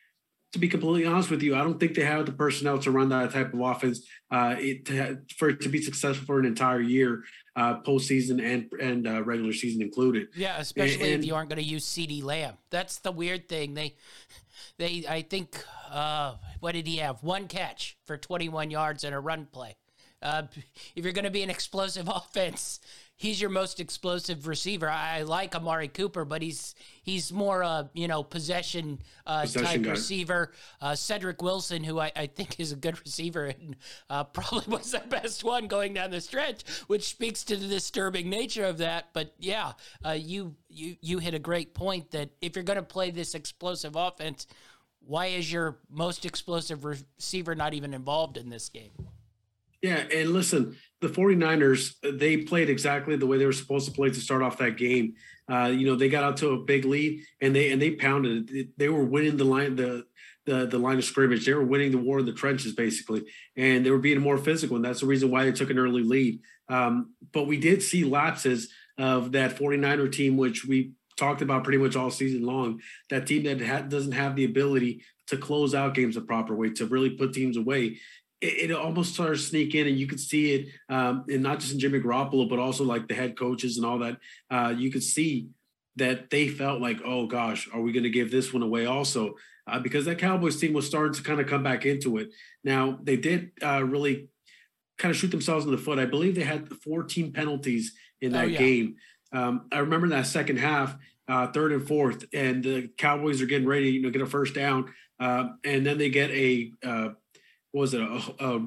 to be completely honest with you, I don't think they have the personnel to run that type of offense uh, it, to, for it to be successful for an entire year, uh, postseason and and uh, regular season included. Yeah, especially and, if you aren't going to use CeeDee Lamb. That's the weird thing. They, they, I think, uh, what did he have? One catch for 21 yards and a run play. Uh, if you're going to be an explosive <laughs> offense, he's your most explosive receiver. I, like Amari Cooper, but he's he's more a you know possession, uh, possession type guy. receiver. Uh, Cedric Wilson, who I, I, think is a good receiver and uh, <laughs> probably was the best one going down the stretch, which speaks to the disturbing nature of that. But yeah, uh, you you you hit a great point that if you're going to play this explosive offense, why is your most explosive receiver not even involved in this game? Yeah, and listen, the 49ers, they played exactly the way they were supposed to play to start off that game. Uh, you know, they got out to a big lead and they and they pounded it. They were winning the line the the the line of scrimmage. They were winning the war in the trenches basically, and they were being more physical, and that's the reason why they took an early lead. Um, but we did see lapses of that 49er team, which we talked about pretty much all season long. That team that ha- doesn't have the ability to close out games the proper way, to really put teams away it, it almost started to sneak in, and you could see it, um, and not just in Jimmy Garoppolo, but also like the head coaches and all that. Uh, you could see that they felt like, oh gosh, are we going to give this one away also? Uh, because that Cowboys team was starting to kind of come back into it. Now they did uh, really kind of shoot themselves in the foot. I believe they had 14 penalties in that oh, yeah. game. Um, I remember that second half, uh, third and fourth, and the Cowboys are getting ready, you know, get a first down, uh, and then they get a uh, was it a, a,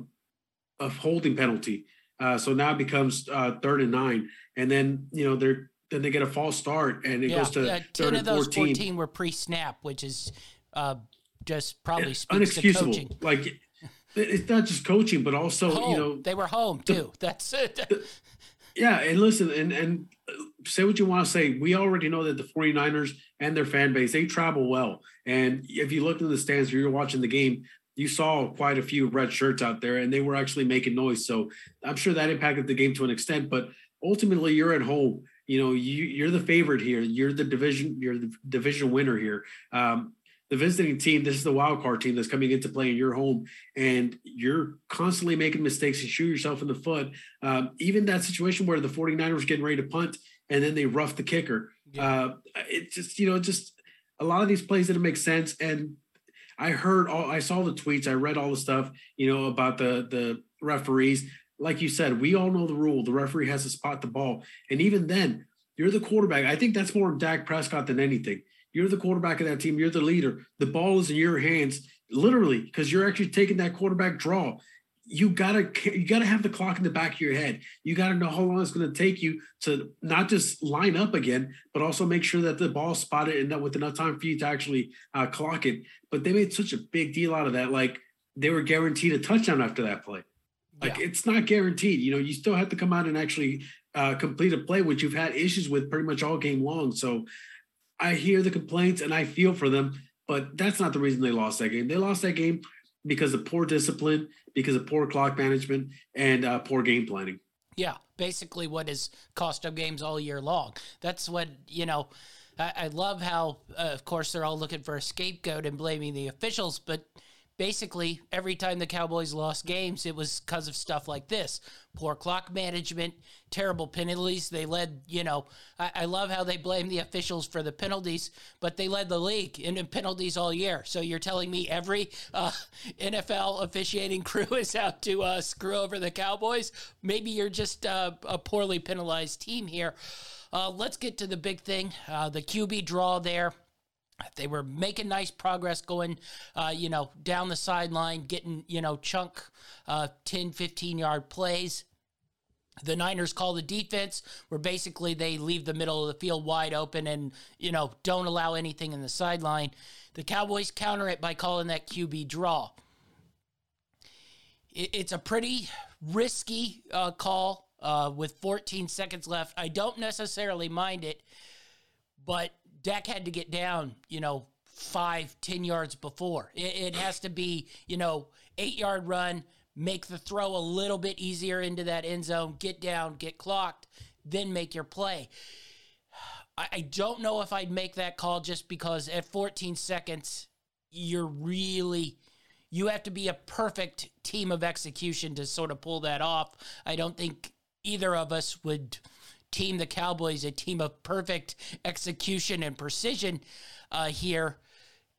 a holding penalty. Uh, so now it becomes uh, third and nine, and then you know they're then they get a false start, and it yeah, goes to yeah, ten of those 14. 14 were pre-snap, which is uh, just probably speaks unexcusable. To coaching. Like it's not just coaching, but also home. you know they were home too. The, <laughs> That's it. The, yeah, and listen, and and say what you want to say. We already know that the 49ers and their fan base they travel well, and if you look in the stands, you're watching the game you saw quite a few red shirts out there and they were actually making noise. So I'm sure that impacted the game to an extent, but ultimately you're at home. You know, you, you're the favorite here. You're the division, you're the division winner here. Um, the visiting team, this is the wild card team that's coming into play in your home, and you're constantly making mistakes and shoot yourself in the foot. Um, even that situation where the 49ers getting ready to punt and then they rough the kicker. Yeah. Uh, it just, you know, just a lot of these plays didn't make sense. And I heard all, I saw the tweets, I read all the stuff, you know, about the the referees. Like you said, we all know the rule. The referee has to spot the ball, and even then, you're the quarterback. I think that's more Dak Prescott than anything. You're the quarterback of that team. You're the leader. The ball is in your hands, literally, because you're actually taking that quarterback draw you gotta you gotta have the clock in the back of your head. You gotta know how long it's gonna take you to not just line up again, but also make sure that the ball spotted and that with enough time for you to actually uh, clock it. But they made such a big deal out of that, like they were guaranteed a touchdown after that play. Like yeah. it's not guaranteed. You know, you still have to come out and actually uh, complete a play, which you've had issues with pretty much all game long. So I hear the complaints and I feel for them, but that's not the reason they lost that game. They lost that game because of poor discipline, because of poor clock management, and uh, poor game planning. Yeah, basically what has cost them games all year long. That's what, you know, I, I love how, uh, of course, they're all looking for a scapegoat and blaming the officials, but basically every time the Cowboys lost games, it was because of stuff like this poor clock management, terrible penalties. They led, you know, I, I, love how they blame the officials for the penalties, but they led the league in penalties all year. So you're telling me every uh, <laughs> NFL officiating crew is out to uh, screw over the Cowboys? Maybe you're just uh, a poorly penalized team here. Uh, let's get to the big thing uh, the QB draw there they were making nice progress going, uh, you know, down the sideline, getting, you know, chunk uh, 10, 15 yard plays. The Niners call the defense where basically they leave the middle of the field wide open and, you know, don't allow anything in the sideline. The Cowboys counter it by calling that QB draw. it's a pretty risky uh, call uh, with 14 seconds left. I don't necessarily mind it, but Dak had to get down, you know, five, ten yards before. It, it has to be, you know, eight yard run, make the throw a little bit easier into that end zone, get down, get clocked, then make your play. I, I don't know if I'd make that call just because at 14 seconds, you're really you have to be a perfect team of execution to sort of pull that off. I don't think either of us would team the Cowboys a team of perfect execution and precision uh, here.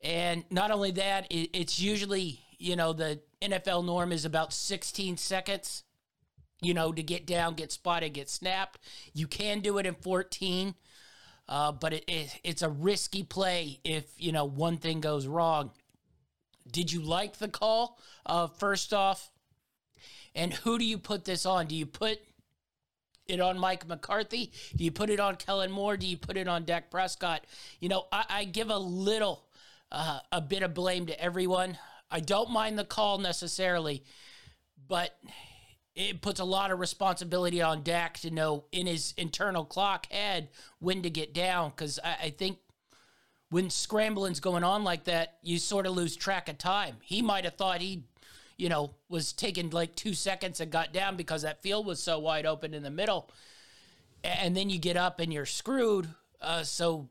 And not only that, it, it's usually, you know, the NFL norm is about 16 seconds, you know, to get down, get spotted, get snapped. You can do it in 14, uh, but it, it, it's a risky play if, you know, one thing goes wrong. Did you like the call, uh, first off? And who do you put this on? Do you put it on Mike McCarthy? Do you put it on Kellen Moore? Do you put it on Dak Prescott? You know, I, I give a little, uh, a bit of blame to everyone. I don't mind the call necessarily, but it puts a lot of responsibility on Dak to know in his internal clock head when to get down. Because I, I think when scrambling's going on like that, you sort of lose track of time. He might have thought he you know, was taking like two seconds and got down because that field was so wide open in the middle. And then you get up and you're screwed. Uh, so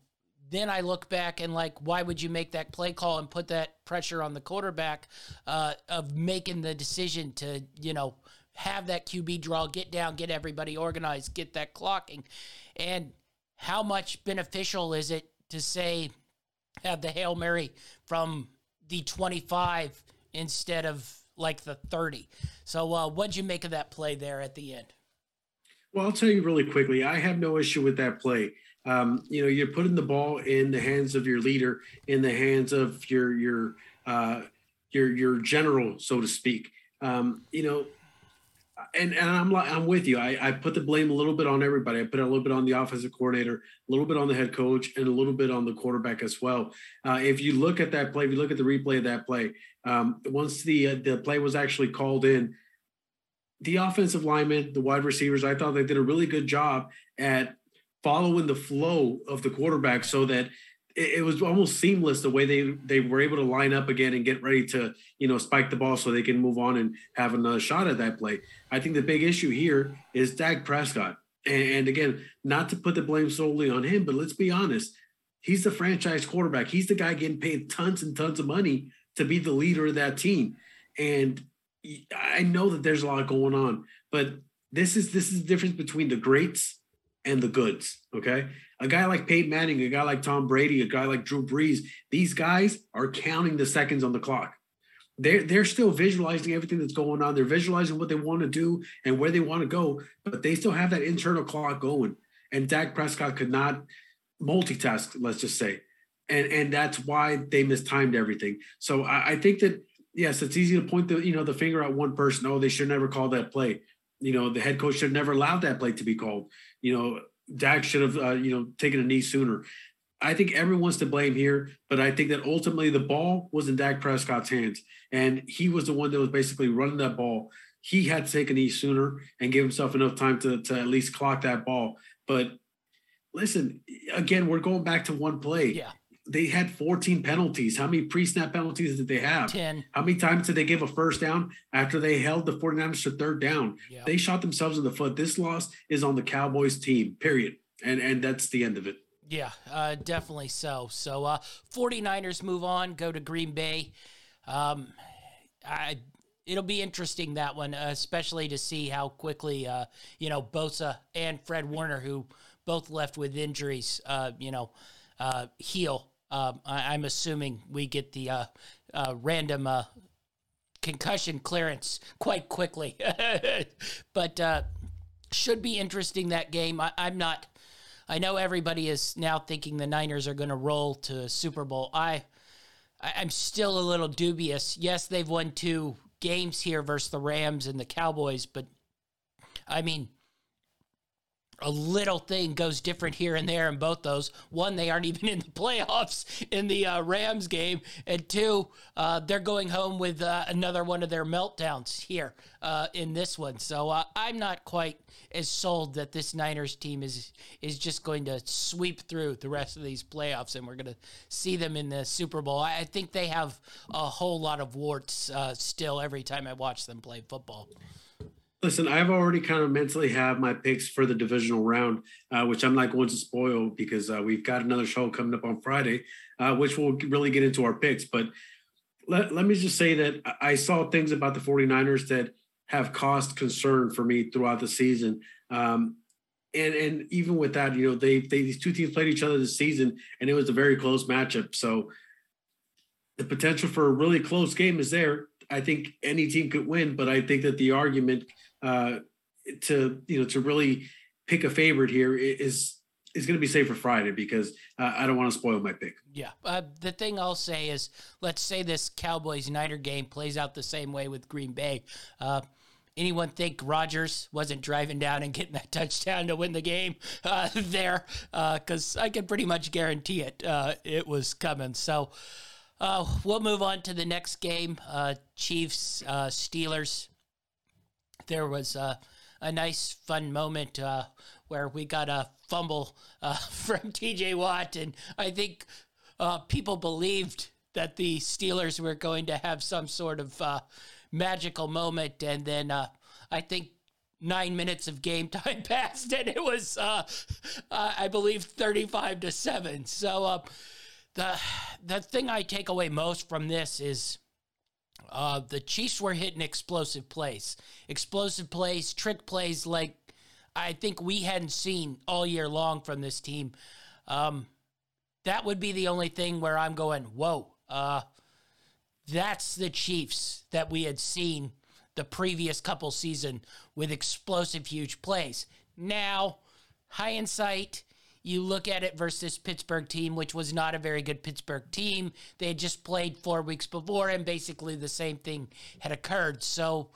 then I look back and like, why would you make that play call and put that pressure on the quarterback uh, of making the decision to, you know, have that QB draw, get down, get everybody organized, get that clocking. And how much beneficial is it to say, have the Hail Mary from the 25 instead of like the 30. So, uh, what'd you make of that play there at the end? Well, I'll tell you really quickly. I have no issue with that play. Um, you know, you're putting the ball in the hands of your leader, in the hands of your your uh, your your general, so to speak. Um, you know, and and I'm I'm with you. I, I put the blame a little bit on everybody. I put a little bit on the offensive coordinator, a little bit on the head coach, and a little bit on the quarterback as well. Uh, if you look at that play, if you look at the replay of that play, um, once the uh, the play was actually called in, the offensive linemen, the wide receivers, I thought they did a really good job at following the flow of the quarterback so that it, was almost seamless the way they they were able to line up again and get ready to you know spike the ball so they can move on and have another shot at that play. I think the big issue here is Dak Prescott, and, and again, not to put the blame solely on him, but let's be honest, he's the franchise quarterback. He's the guy getting paid tons and tons of money to be the leader of that team, and I know that there's a lot going on, but this is this is the difference between the greats and the goods. Okay. A guy like Peyton Manning, a guy like Tom Brady, a guy like Drew Brees, these guys are counting the seconds on the clock. They're, they're still visualizing everything that's going on. They're visualizing what they want to do and where they want to go, but they still have that internal clock going. And Dak Prescott could not multitask, let's just say. And, and that's why they mistimed everything. So I, I think that yes, it's easy to point the you know the finger at one person. Oh, they should never call that play. You know, the head coach should never allow that play to be called. You know, Dak should have, uh, you know, taken a knee sooner. I think everyone's to blame here, but I think that ultimately the ball was in Dak Prescott's hands, and he was the one that was basically running that ball. He had to take a knee sooner and give himself enough time to, to at least clock that ball. But listen, again, we're going back to one play. Yeah they had 14 penalties. How many pre-snap penalties did they have? 10. How many times did they give a first down after they held the 49ers to third down? Yeah. They shot themselves in the foot. This loss is on the Cowboys team, period. And and that's the end of it. Yeah, uh, definitely so. So uh 49ers move on, go to Green Bay. Um I it'll be interesting that one, especially to see how quickly uh, you know, Bosa and Fred Warner, who both left with injuries, uh, you know, uh, heal um, I, am assuming we get the uh, uh, random uh, concussion clearance quite quickly. <laughs> but uh, should be interesting that game. I, I'm not. I know everybody is now thinking the Niners are going to roll to Super Bowl. I, I'm still a little dubious. Yes, they've won two games here versus the Rams and the Cowboys, but I mean, a little thing goes different here and there in both those. One, they aren't even in the playoffs in the uh, Rams game, and two, uh, they're going home with uh, another one of their meltdowns here uh, in this one. So uh, I'm not quite as sold that this Niners team is is just going to sweep through the rest of these playoffs, and we're going to see them in the Super Bowl. I think they have a whole lot of warts uh, still every time I watch them play football. Listen, I've already kind of mentally have my picks for the divisional round, uh, which I'm not going to spoil because uh, we've got another show coming up on Friday, uh, which will really get into our picks. But let, let me just say that I saw things about the 49ers that have caused concern for me throughout the season. Um, and and even with that, you know, they, they these two teams played each other this season, and it was a very close matchup. So the potential for a really close game is there. I think any team could win, but I think that the argument uh, to you know to really pick a favorite here is is going to be safe for Friday because uh, I don't want to spoil my pick. Yeah. Uh, the thing I'll say is, let's say this Cowboys Niner game plays out the same way with Green Bay. Uh, anyone think Rodgers wasn't driving down and getting that touchdown to win the game uh, <laughs> there? Because uh, I can pretty much guarantee it. It was coming. So we'll move on to the next game Chiefs, Steelers there was a, a nice, fun moment uh, where we got a fumble uh, <laughs> from TJ Watt, and I think uh, people believed that the Steelers were going to have some sort of uh, magical moment, and then uh, I think nine minutes of game <laughs> time passed, and it was, uh, I believe, thirty-five to seven. So the the thing I take away most from this is uh, the Chiefs were hitting explosive plays, explosive plays, trick plays like I think we hadn't seen all year long from this team. Um, that would be the only thing where I'm going, whoa, uh, that's the Chiefs that we had seen the previous couple season with explosive, huge plays. Now, in hindsight, you look at it versus Pittsburgh team, which was not a very good Pittsburgh team. They had just played four weeks before, and basically the same thing had occurred. So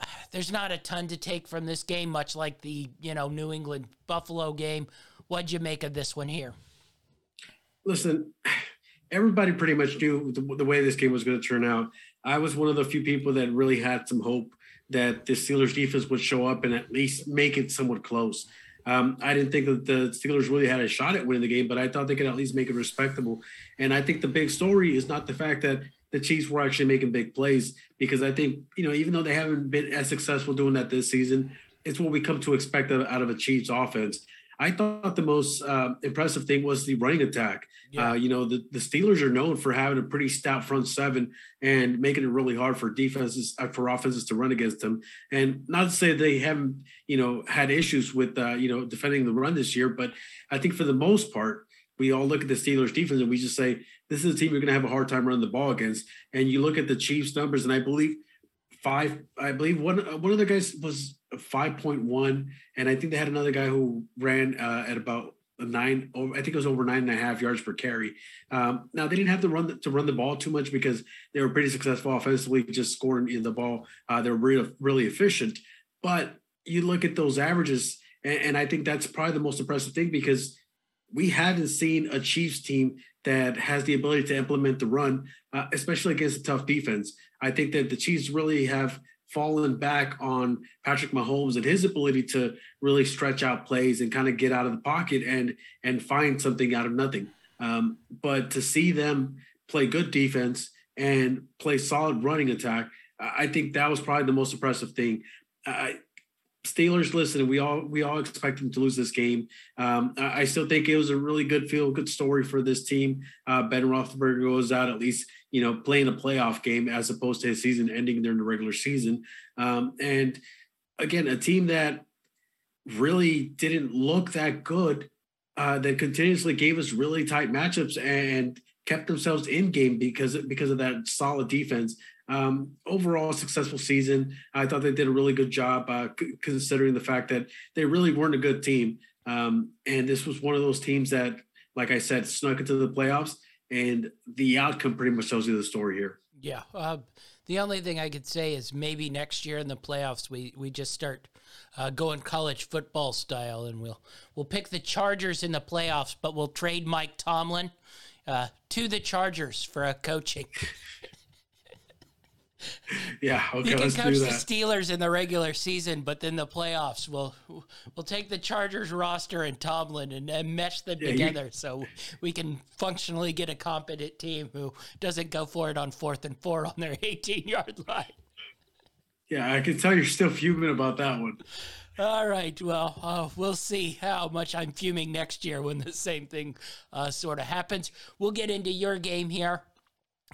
<sighs> there's not a ton to take from this game, much like the you know New England Buffalo game. What'd you make of this one here? Listen, everybody pretty much knew the, the way this game was going to turn out. I was one of the few people that really had some hope that the Steelers defense would show up and at least make it somewhat close. Um, I didn't think that the Steelers really had a shot at winning the game, but I thought they could at least make it respectable. And I think the big story is not the fact that the Chiefs were actually making big plays, because I think, you know, even though they haven't been as successful doing that this season, it's what we come to expect out of a Chiefs offense. I thought the most uh, impressive thing was the running attack. Yeah. Uh, you know, the, the Steelers are known for having a pretty stout front seven and making it really hard for defenses, uh, for offenses to run against them. And not to say they haven't, you know, had issues with, uh, you know, defending the run this year, but I think for the most part, we all look at the Steelers defense and we just say, this is a team you're going to have a hard time running the ball against. And you look at the Chiefs numbers, and I believe five, I believe one, one of the guys was 5.1. And I think they had another guy who ran uh, at about nine, I think it was over nine and a half yards per carry. Um, now they didn't have to run the, to run the ball too much because they were pretty successful offensively, just scoring in the ball. Uh, they were really, really efficient. But you look at those averages, and, and I think that's probably the most impressive thing because we haven't seen a Chiefs team that has the ability to implement the run, uh, especially against a tough defense. I think that the Chiefs really have fallen back on Patrick Mahomes and his ability to really stretch out plays and kind of get out of the pocket and and find something out of nothing. Um, but to see them play good defense and play solid running attack, I think that was probably the most impressive thing. I, Steelers, listen, we all we all expect them to lose this game. Um, I still think it was a really good feel good story for this team. Uh, ben Roethlisberger goes out at least you know playing a playoff game as opposed to his season ending during the regular season. Um, and again, a team that really didn't look that good, uh, that continuously gave us really tight matchups and kept themselves in game because because of that solid defense. Um, overall, successful season. I thought they did a really good job uh, c- considering the fact that they really weren't a good team. Um, and this was one of those teams that, like I said, snuck into the playoffs. And the outcome pretty much tells you the story here. Yeah. Uh, the only thing I could say is maybe next year in the playoffs we, we just start uh, going college football style and we'll we'll pick the Chargers in the playoffs, but we'll trade Mike Tomlin uh, to the Chargers for a coaching. <laughs> <laughs> yeah, okay, you can let's coach the. Steelers in the regular season, but then the playoffs, we'll we'll take the Chargers roster and Tomlin and, and mesh them Yeah, you- together so we can functionally get a competent team who doesn't go for it on fourth and four on their <laughs> 18 yard line. Yeah, I can tell you're still fuming about that one. All right. Well, uh, we'll see how much I'm fuming next year when the same thing uh, sort of happens. We'll get into your game here.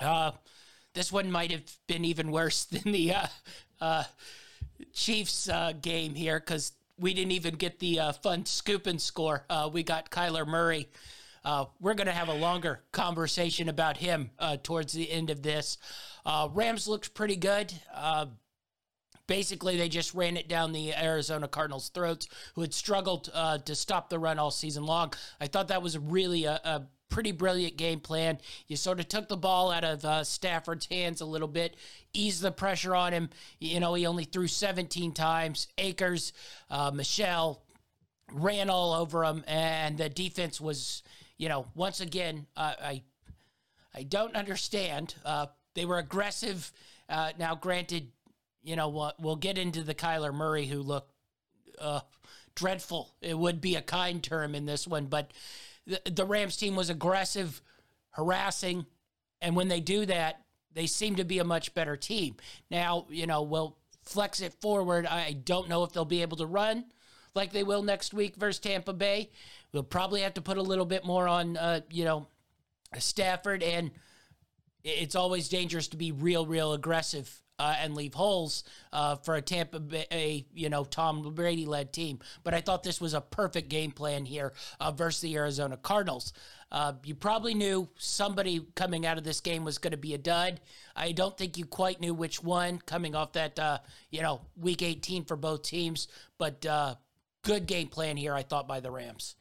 Uh, this one might have been even worse <laughs> than the uh, uh, Chiefs uh, game here because we didn't even get the uh, fun scoop and score. Uh, we got Kyler Murray. Uh, we're going to have a longer conversation about him towards the end of this. Rams looks pretty good. Basically they just ran it down the Arizona Cardinals' throats, who had struggled uh, to stop the run all season long. I thought that was really a, a pretty brilliant game plan. You sort of took the ball out of uh, Stafford's hands a little bit, eased the pressure on him. You know, he only threw 17 times. Akers, uh, Michel ran all over him, and the defense was, you know, once again, uh, I I don't understand. Uh, they were aggressive. Uh, now, granted, you know what? We'll get into the Kyler Murray who looked uh, dreadful. It would be a kind term in this one, but the, the Rams team was aggressive, harassing, and when they do that, they seem to be a much better team. Now, you know, we'll flex it forward. I don't know if they'll be able to run like they will next week versus Tampa Bay. We'll probably have to put a little bit more on, uh, you know, Stafford, and it's always dangerous to be real, real aggressive uh, and leave holes uh, for a Tampa Bay, you know, Tom Brady led team. But I thought this was a perfect game plan here uh, versus the Arizona Cardinals. Uh, you probably knew somebody coming out of this game was going to be a dud. I don't think you quite knew which one coming off that, uh, you know, week 18 for both teams. But uh, good game plan here, I thought, by the Rams.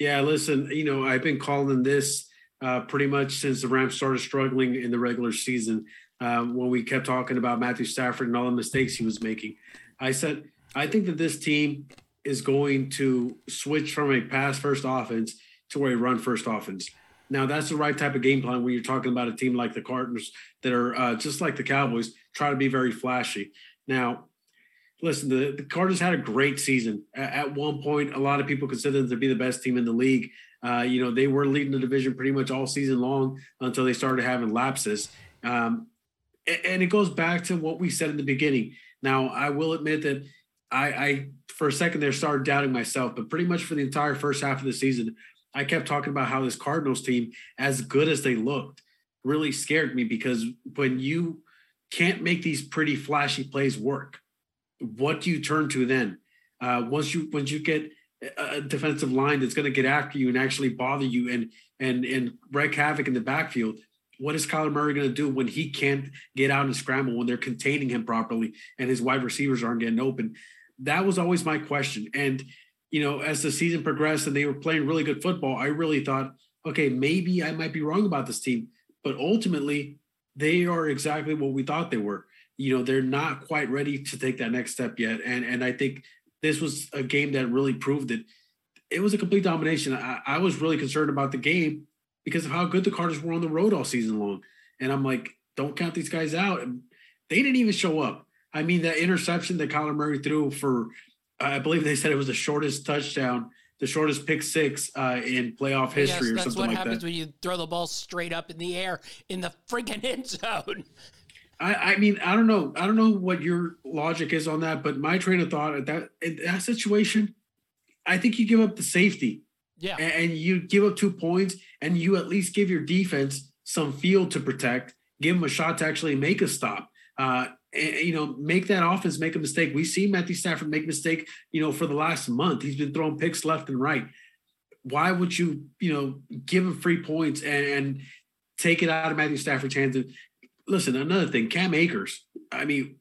Yeah, listen, you know, I've been calling this uh, pretty much since the Rams started struggling in the regular season um, when we kept talking about Matthew Stafford and all the mistakes he was making. I said, I think that this team is going to switch from a pass first offense to a run first offense. Now, that's the right type of game plan when you're talking about a team like the Cardinals that are uh, just like the Cowboys, try to be very flashy. Now, listen, the, the Cardinals had a great season. At, at one point, a lot of people considered them to be the best team in the league. Uh, you know, they were leading the division pretty much all season long until they started having lapses. Um, and, it goes back to what we said in the beginning. Now, I will admit that I, I, for a second there, started doubting myself, but pretty much for the entire first half of the season, I kept talking about how this Cardinals team, as good as they looked, really scared me because when you can't make these pretty flashy plays work, what do you turn to then? Uh, once you once you get a defensive line that's going to get after you and actually bother you and and and wreak havoc in the backfield, what is Kyler Murray going to do when he can't get out and scramble when they're containing him properly and his wide receivers aren't getting open? That was always my question. And you know, as the season progressed and they were playing really good football, I really thought, okay, maybe I might be wrong about this team, but ultimately they are exactly what we thought they were. You know they're not quite ready to take that next step yet. And and i think this was a game that really proved it. It was a complete domination. I, I was really concerned about the game because of how good the cardinals were on the road all season long and i'm like don't count these guys out and they didn't even show up i mean that interception that Kyler murray threw for i believe they said it was the shortest touchdown the shortest pick six uh, in playoff history yes, or that's something what like happens that when you throw the ball straight up in the air in the friggin' end zone. I, I mean, I don't know. I don't know what your logic is on that, but my train of thought at that in that situation, I think you give up the safety. Yeah. And, you give up two points, and you at least give your defense some field to protect, give them a shot to actually make a stop. Uh, you know, make that offense make a mistake. We see Matthew Stafford make mistake. You know, for the last month, he's been throwing picks left and right. Why would you, you know, give him free points and, and take it out of Matthew Stafford's hands? And listen, another thing, Cam Akers. I mean,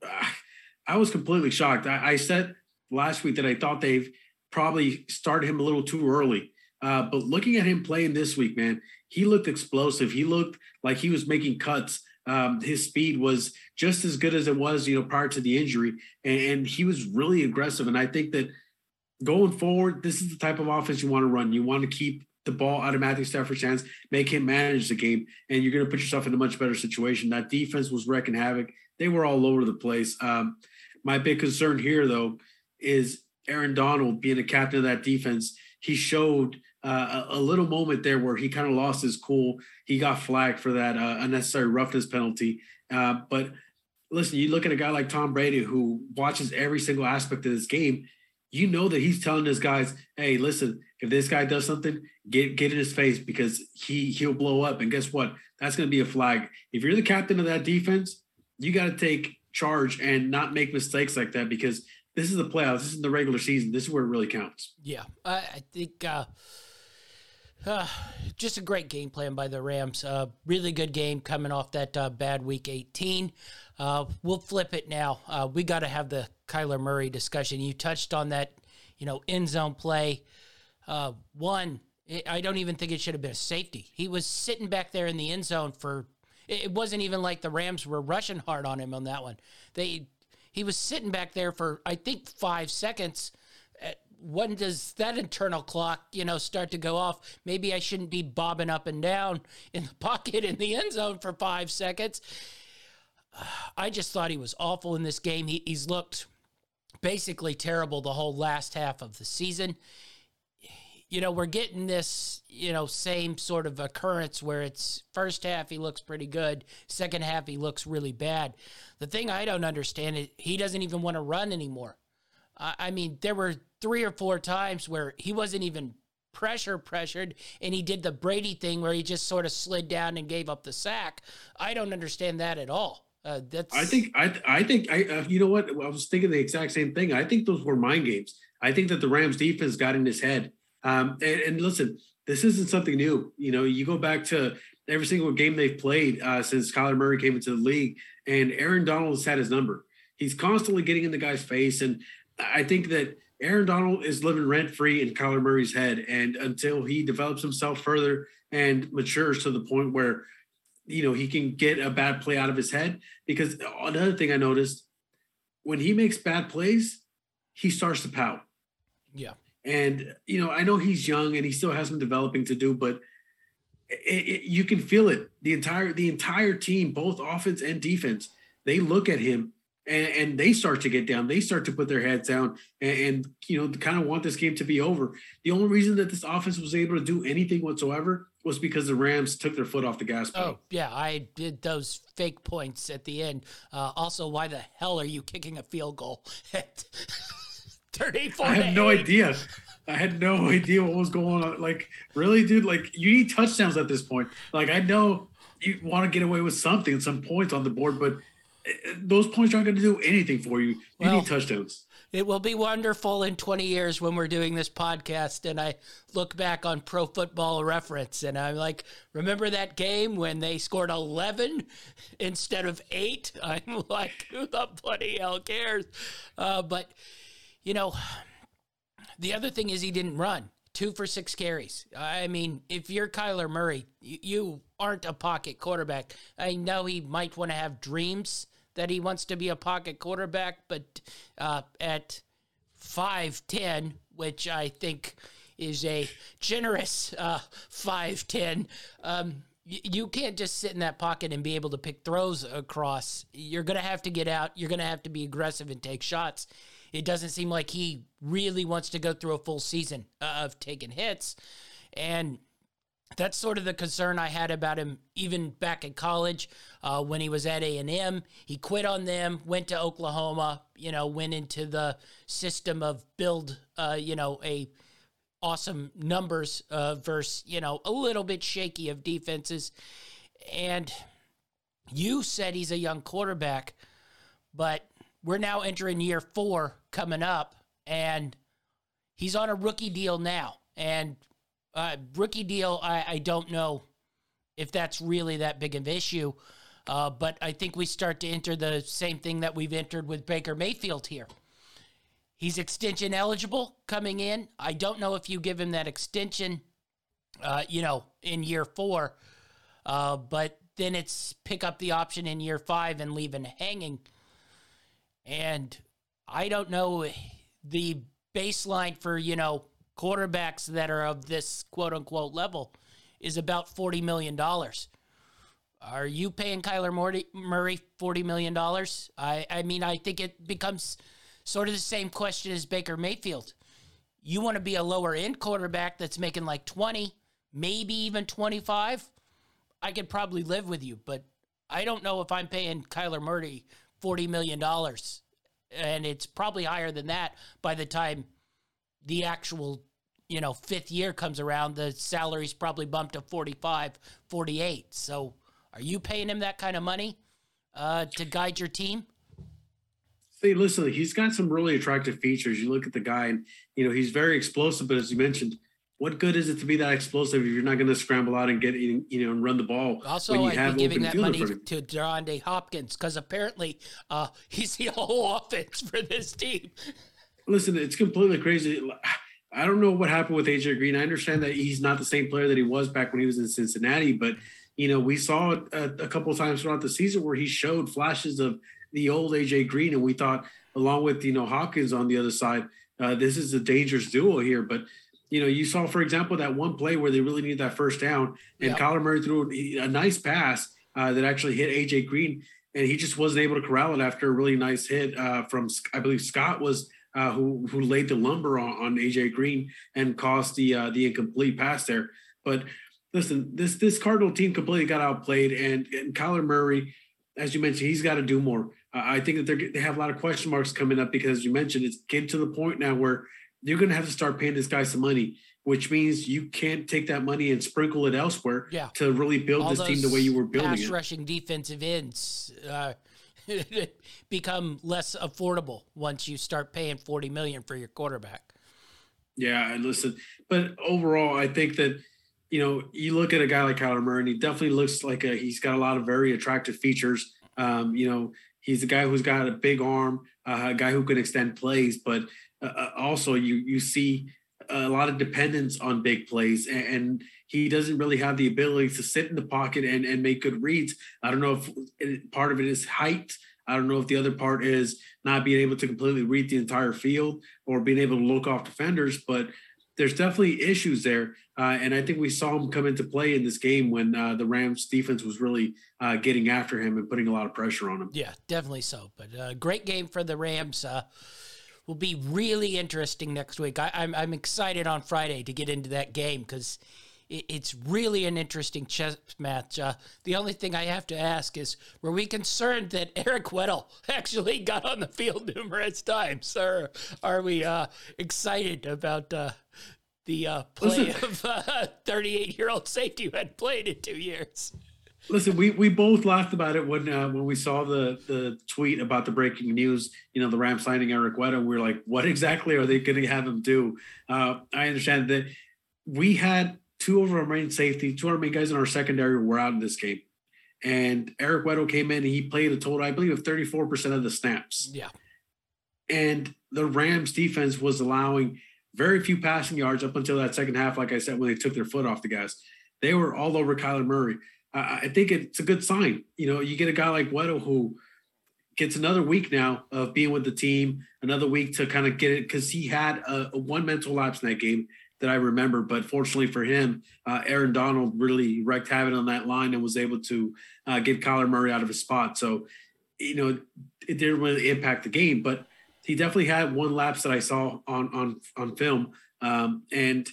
I was completely shocked. I, I said last week that I thought they've probably started him a little too early. Uh, but looking at him playing this week, man, he looked explosive. He looked like he was making cuts Um, his speed was just as good as it was, you know, prior to the injury, and, and he was really aggressive. And I think that going forward, this is the type of offense you want to run. You want to keep the ball out of Matthew Stafford's hands, make him manage the game, and you're going to put yourself in a much better situation. That defense was wrecking havoc. They were all over the place. Um, my big concern here, though, is Aaron Donald being the captain of that defense. He showed uh, a, little moment there where he kind of lost his cool. He got flagged for that uh, unnecessary roughness penalty. Uh, but listen, you look at a guy like Tom Brady who watches every single aspect of this game. You know that he's telling his guys, "Hey, listen, if this guy does something, get get in his face because he he'll blow up." And guess what? That's going to be a flag. If you're the captain of that defense, you got to take charge and not make mistakes like that because this is the playoffs. This is the regular season. This is where it really counts. Yeah, I, I think uh, uh, just a great game plan by the Rams. Uh, really good game coming off that uh, bad Week 18. Uh, we'll flip it now. Uh, we got to have the Kyler Murray discussion. You touched on that, you know, end zone play. one, I don't even think it should have been a safety. He was sitting back there in the end zone for. It wasn't even like the Rams were rushing hard on him on that one. They he was sitting back there for I think five seconds. Uh, when does that internal clock, you know, start to go off? Maybe I shouldn't be bobbing up and down <laughs> in the pocket in the end zone for five seconds. <sighs> I just thought he was awful in this game. He, he's looked basically terrible the whole last half of the season you know, we're getting this, you know, same sort of occurrence where it's first half he looks pretty good, second half he looks really bad. The thing I don't understand is he doesn't even want to run anymore. I mean, there were three or four times where he wasn't even pressure pressured and he did the Brady thing where he just sort of slid down and gave up the sack. I don't understand that at all. Uh, that's I think I I think I uh, you know what I was thinking the exact same thing. I think those were mind games. I think that the Rams defense got in his head um, and, and, listen, this isn't something new. You know, you go back to every single game they've played uh, since Kyler Murray came into the league, and Aaron Donald has had his number. He's constantly getting in the guy's face, and I think that Aaron Donald is living rent free in Kyler Murray's head, and until he develops himself further and matures to the point where you know he can get a bad play out of his head. Because another thing I noticed when he makes bad plays, he starts to pout. Yeah. And you know, I know he's young and he still has some developing to do, but it, it, you can feel it. The entire the entire team, both offense and defense, they look at him and, and they start to get down. They start to put their heads down and, and you know, kind of want this game to be over. The only reason that this offense was able to do anything whatsoever was because the Rams took their foot off the gas pedal. Oh, yeah, I did those fake points at the end. Uh, also, why the hell are you kicking a field goal 34 I had no idea. I had no idea what was going on. Like, really, dude? Like, you need touchdowns at this point. Like, I know you want to get away with something, some points on the board, but eh, those points aren't going to do anything for you. You well, need touchdowns. It will be wonderful in 20 years when we're doing this podcast and I look back on Pro Football Reference and I'm like, remember that game when they scored 11 instead of eight? <laughs> I'm like, who the bloody hell cares? Uh, but you know, the other thing is he didn't run. Two for six carries. I mean, if you're Kyler Murray, you, you aren't a pocket quarterback. I know he might want to have dreams that he wants to be a pocket quarterback, but uh, at 5'10, which I think is a generous uh, 5'10, um, you can't just sit in that pocket and be able to pick throws across. You're going to have to get out. You're going to have to be aggressive and take shots. It doesn't seem like he really wants to go through a full season of taking hits. And that's sort of the concern I had about him even back in college uh, when he was at A&M. He quit on them, went to Oklahoma, you know, went into the system of build, uh, you know, a awesome numbers uh, versus, you know, a little bit shaky of defenses. And you said he's a young quarterback, but we're now entering year four coming up, and he's on a rookie deal now. And uh, rookie deal, I, I don't know if that's really that big of an issue. Uh, but I think we start to enter the same thing that we've entered with Baker Mayfield here. He's extension eligible coming in. I don't know if you give him that extension, uh, you know, in year four. Uh, but then it's pick up the option in year five and leave it hanging. And I don't know the baseline for, you know, quarterbacks that are of this quote unquote level is about $40 million. Are you paying Kyler Murray $40 million? I, I mean, I think it becomes sort of the same question as Baker Mayfield. You want to be a lower end quarterback that's making like 20, maybe even 25. I could probably live with you, but I don't know if I'm paying Kyler Murray $40 million. And it's probably higher than that by the time the actual, you know, fifth year comes around. The salary's probably bumped to 45, 48. So are you paying him that kind of money uh, to guide your team? See, listen, he's got some really attractive features. You look at the guy, and you know he's very explosive. But as you mentioned, what good is it to be that explosive if you're not going to scramble out and get you know and run the ball? Also, when you I'd have be giving that money to DeAndre Hopkins because apparently uh, <laughs> he's the whole offense for this team. Listen, it's completely crazy. I don't know what happened with AJ Green. I understand that he's not the same player that he was back when he was in Cincinnati, but you know, we saw it a, a couple of times throughout the season where he showed flashes of the old AJ Green, and we thought, along with you know Hopkins on the other side, uh, this is a dangerous duo here. But you know, you saw, for example, that one play where they really needed that first down, and yep. Kyler Murray threw a nice pass uh, that actually hit AJ Green, and he just wasn't able to corral it after a really nice hit uh, from, I believe Scott was uh, who who laid the lumber on, on AJ Green and caused the uh, the incomplete pass there. But listen, this this Cardinal team completely got outplayed, and and Kyler Murray, as you mentioned, he's got to do more. Uh, I think that they they have a lot of question marks coming up because, as you mentioned, it's getting to the point now where you're going to have to start paying this guy some money, which means you can't take that money and sprinkle it elsewhere yeah. to really build All this team the way you were building pass it. rushing defensive ends. Uh, <laughs> become less affordable once you start paying 40 million for your quarterback. Yeah, and listen, but overall, I think that you know, you look at a guy like Kyler Murray, and he definitely looks like a, he's got a lot of very attractive features. Um, you know, he's a guy who's got a big arm, uh, a guy who can extend plays, but uh, uh, also you you see a lot of dependence on big plays, and, and, he doesn't really have the ability to sit in the pocket and, and make good reads. I don't know if part of it is height. I don't know if the other part is not being able to completely read the entire field or being able to look off defenders, but there's definitely issues there. Uh, and I think we saw him come into play in this game when uh, the Rams defense was really uh, getting after him and putting a lot of pressure on him. Yeah, definitely so. But uh, great game for the Rams. Uh, will be really interesting next week. I, am I'm, I'm excited on Friday to get into that game because it, it's really an interesting chess match. Uh, the only thing I have to ask is, were we concerned that <laughs> Eric Weddle actually got on the field numerous times, or are we excited about? the uh, play Listen, of <laughs> a 38 year old safety who had played in two years. Listen, we, we both laughed about it when uh, when we saw the the tweet about the breaking news. You know, the Rams signing Eric Weddle. We were like, what exactly are they going to have him do? Uh, I understand that we had two of our main safety, two of our main guys in our secondary were out in this game, and Eric Weddle came in and he played a total, I believe, of 34 percent of the snaps. Yeah, and the Rams defense was allowing very few passing yards up until that second half. Like I said, when they took their foot off the gas, they were all over Kyler Murray. I think it's a good sign. You know, you get a guy like Weddle who gets another week now of being with the team, another week to kind of get it because he had a, a, one mental lapse in that game that I remember. But fortunately for him, uh, Aaron Donald really wreaked havoc on that line and was able to uh, get Kyler Murray out of his spot. So, you know, it didn't really impact the game, but he definitely had one lapse that I saw on on on film. Um, and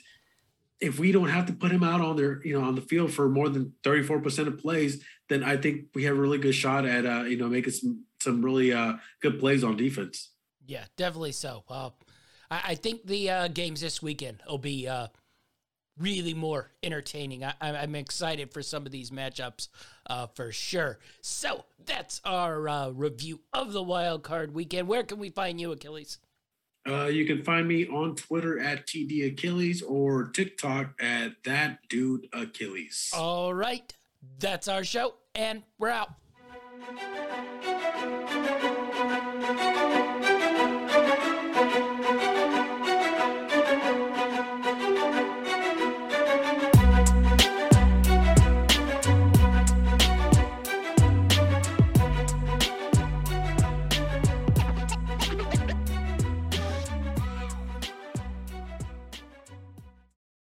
if we don't have to put him out on their, you know, on the field for more than 34% of plays, then I think we have a really good shot at, uh, you know, making some, some really uh, good plays on defense. Yeah, definitely so. Uh, I, I think the uh, games this weekend will be uh, really more entertaining. I, am excited for some of these matchups uh, for sure. So that's our review of the wild card weekend. Where can we find you, Achilles? Uh, you can find me on Twitter at TD Achilles or TikTok at That Dude Achilles. All right. That's our show, and we're out.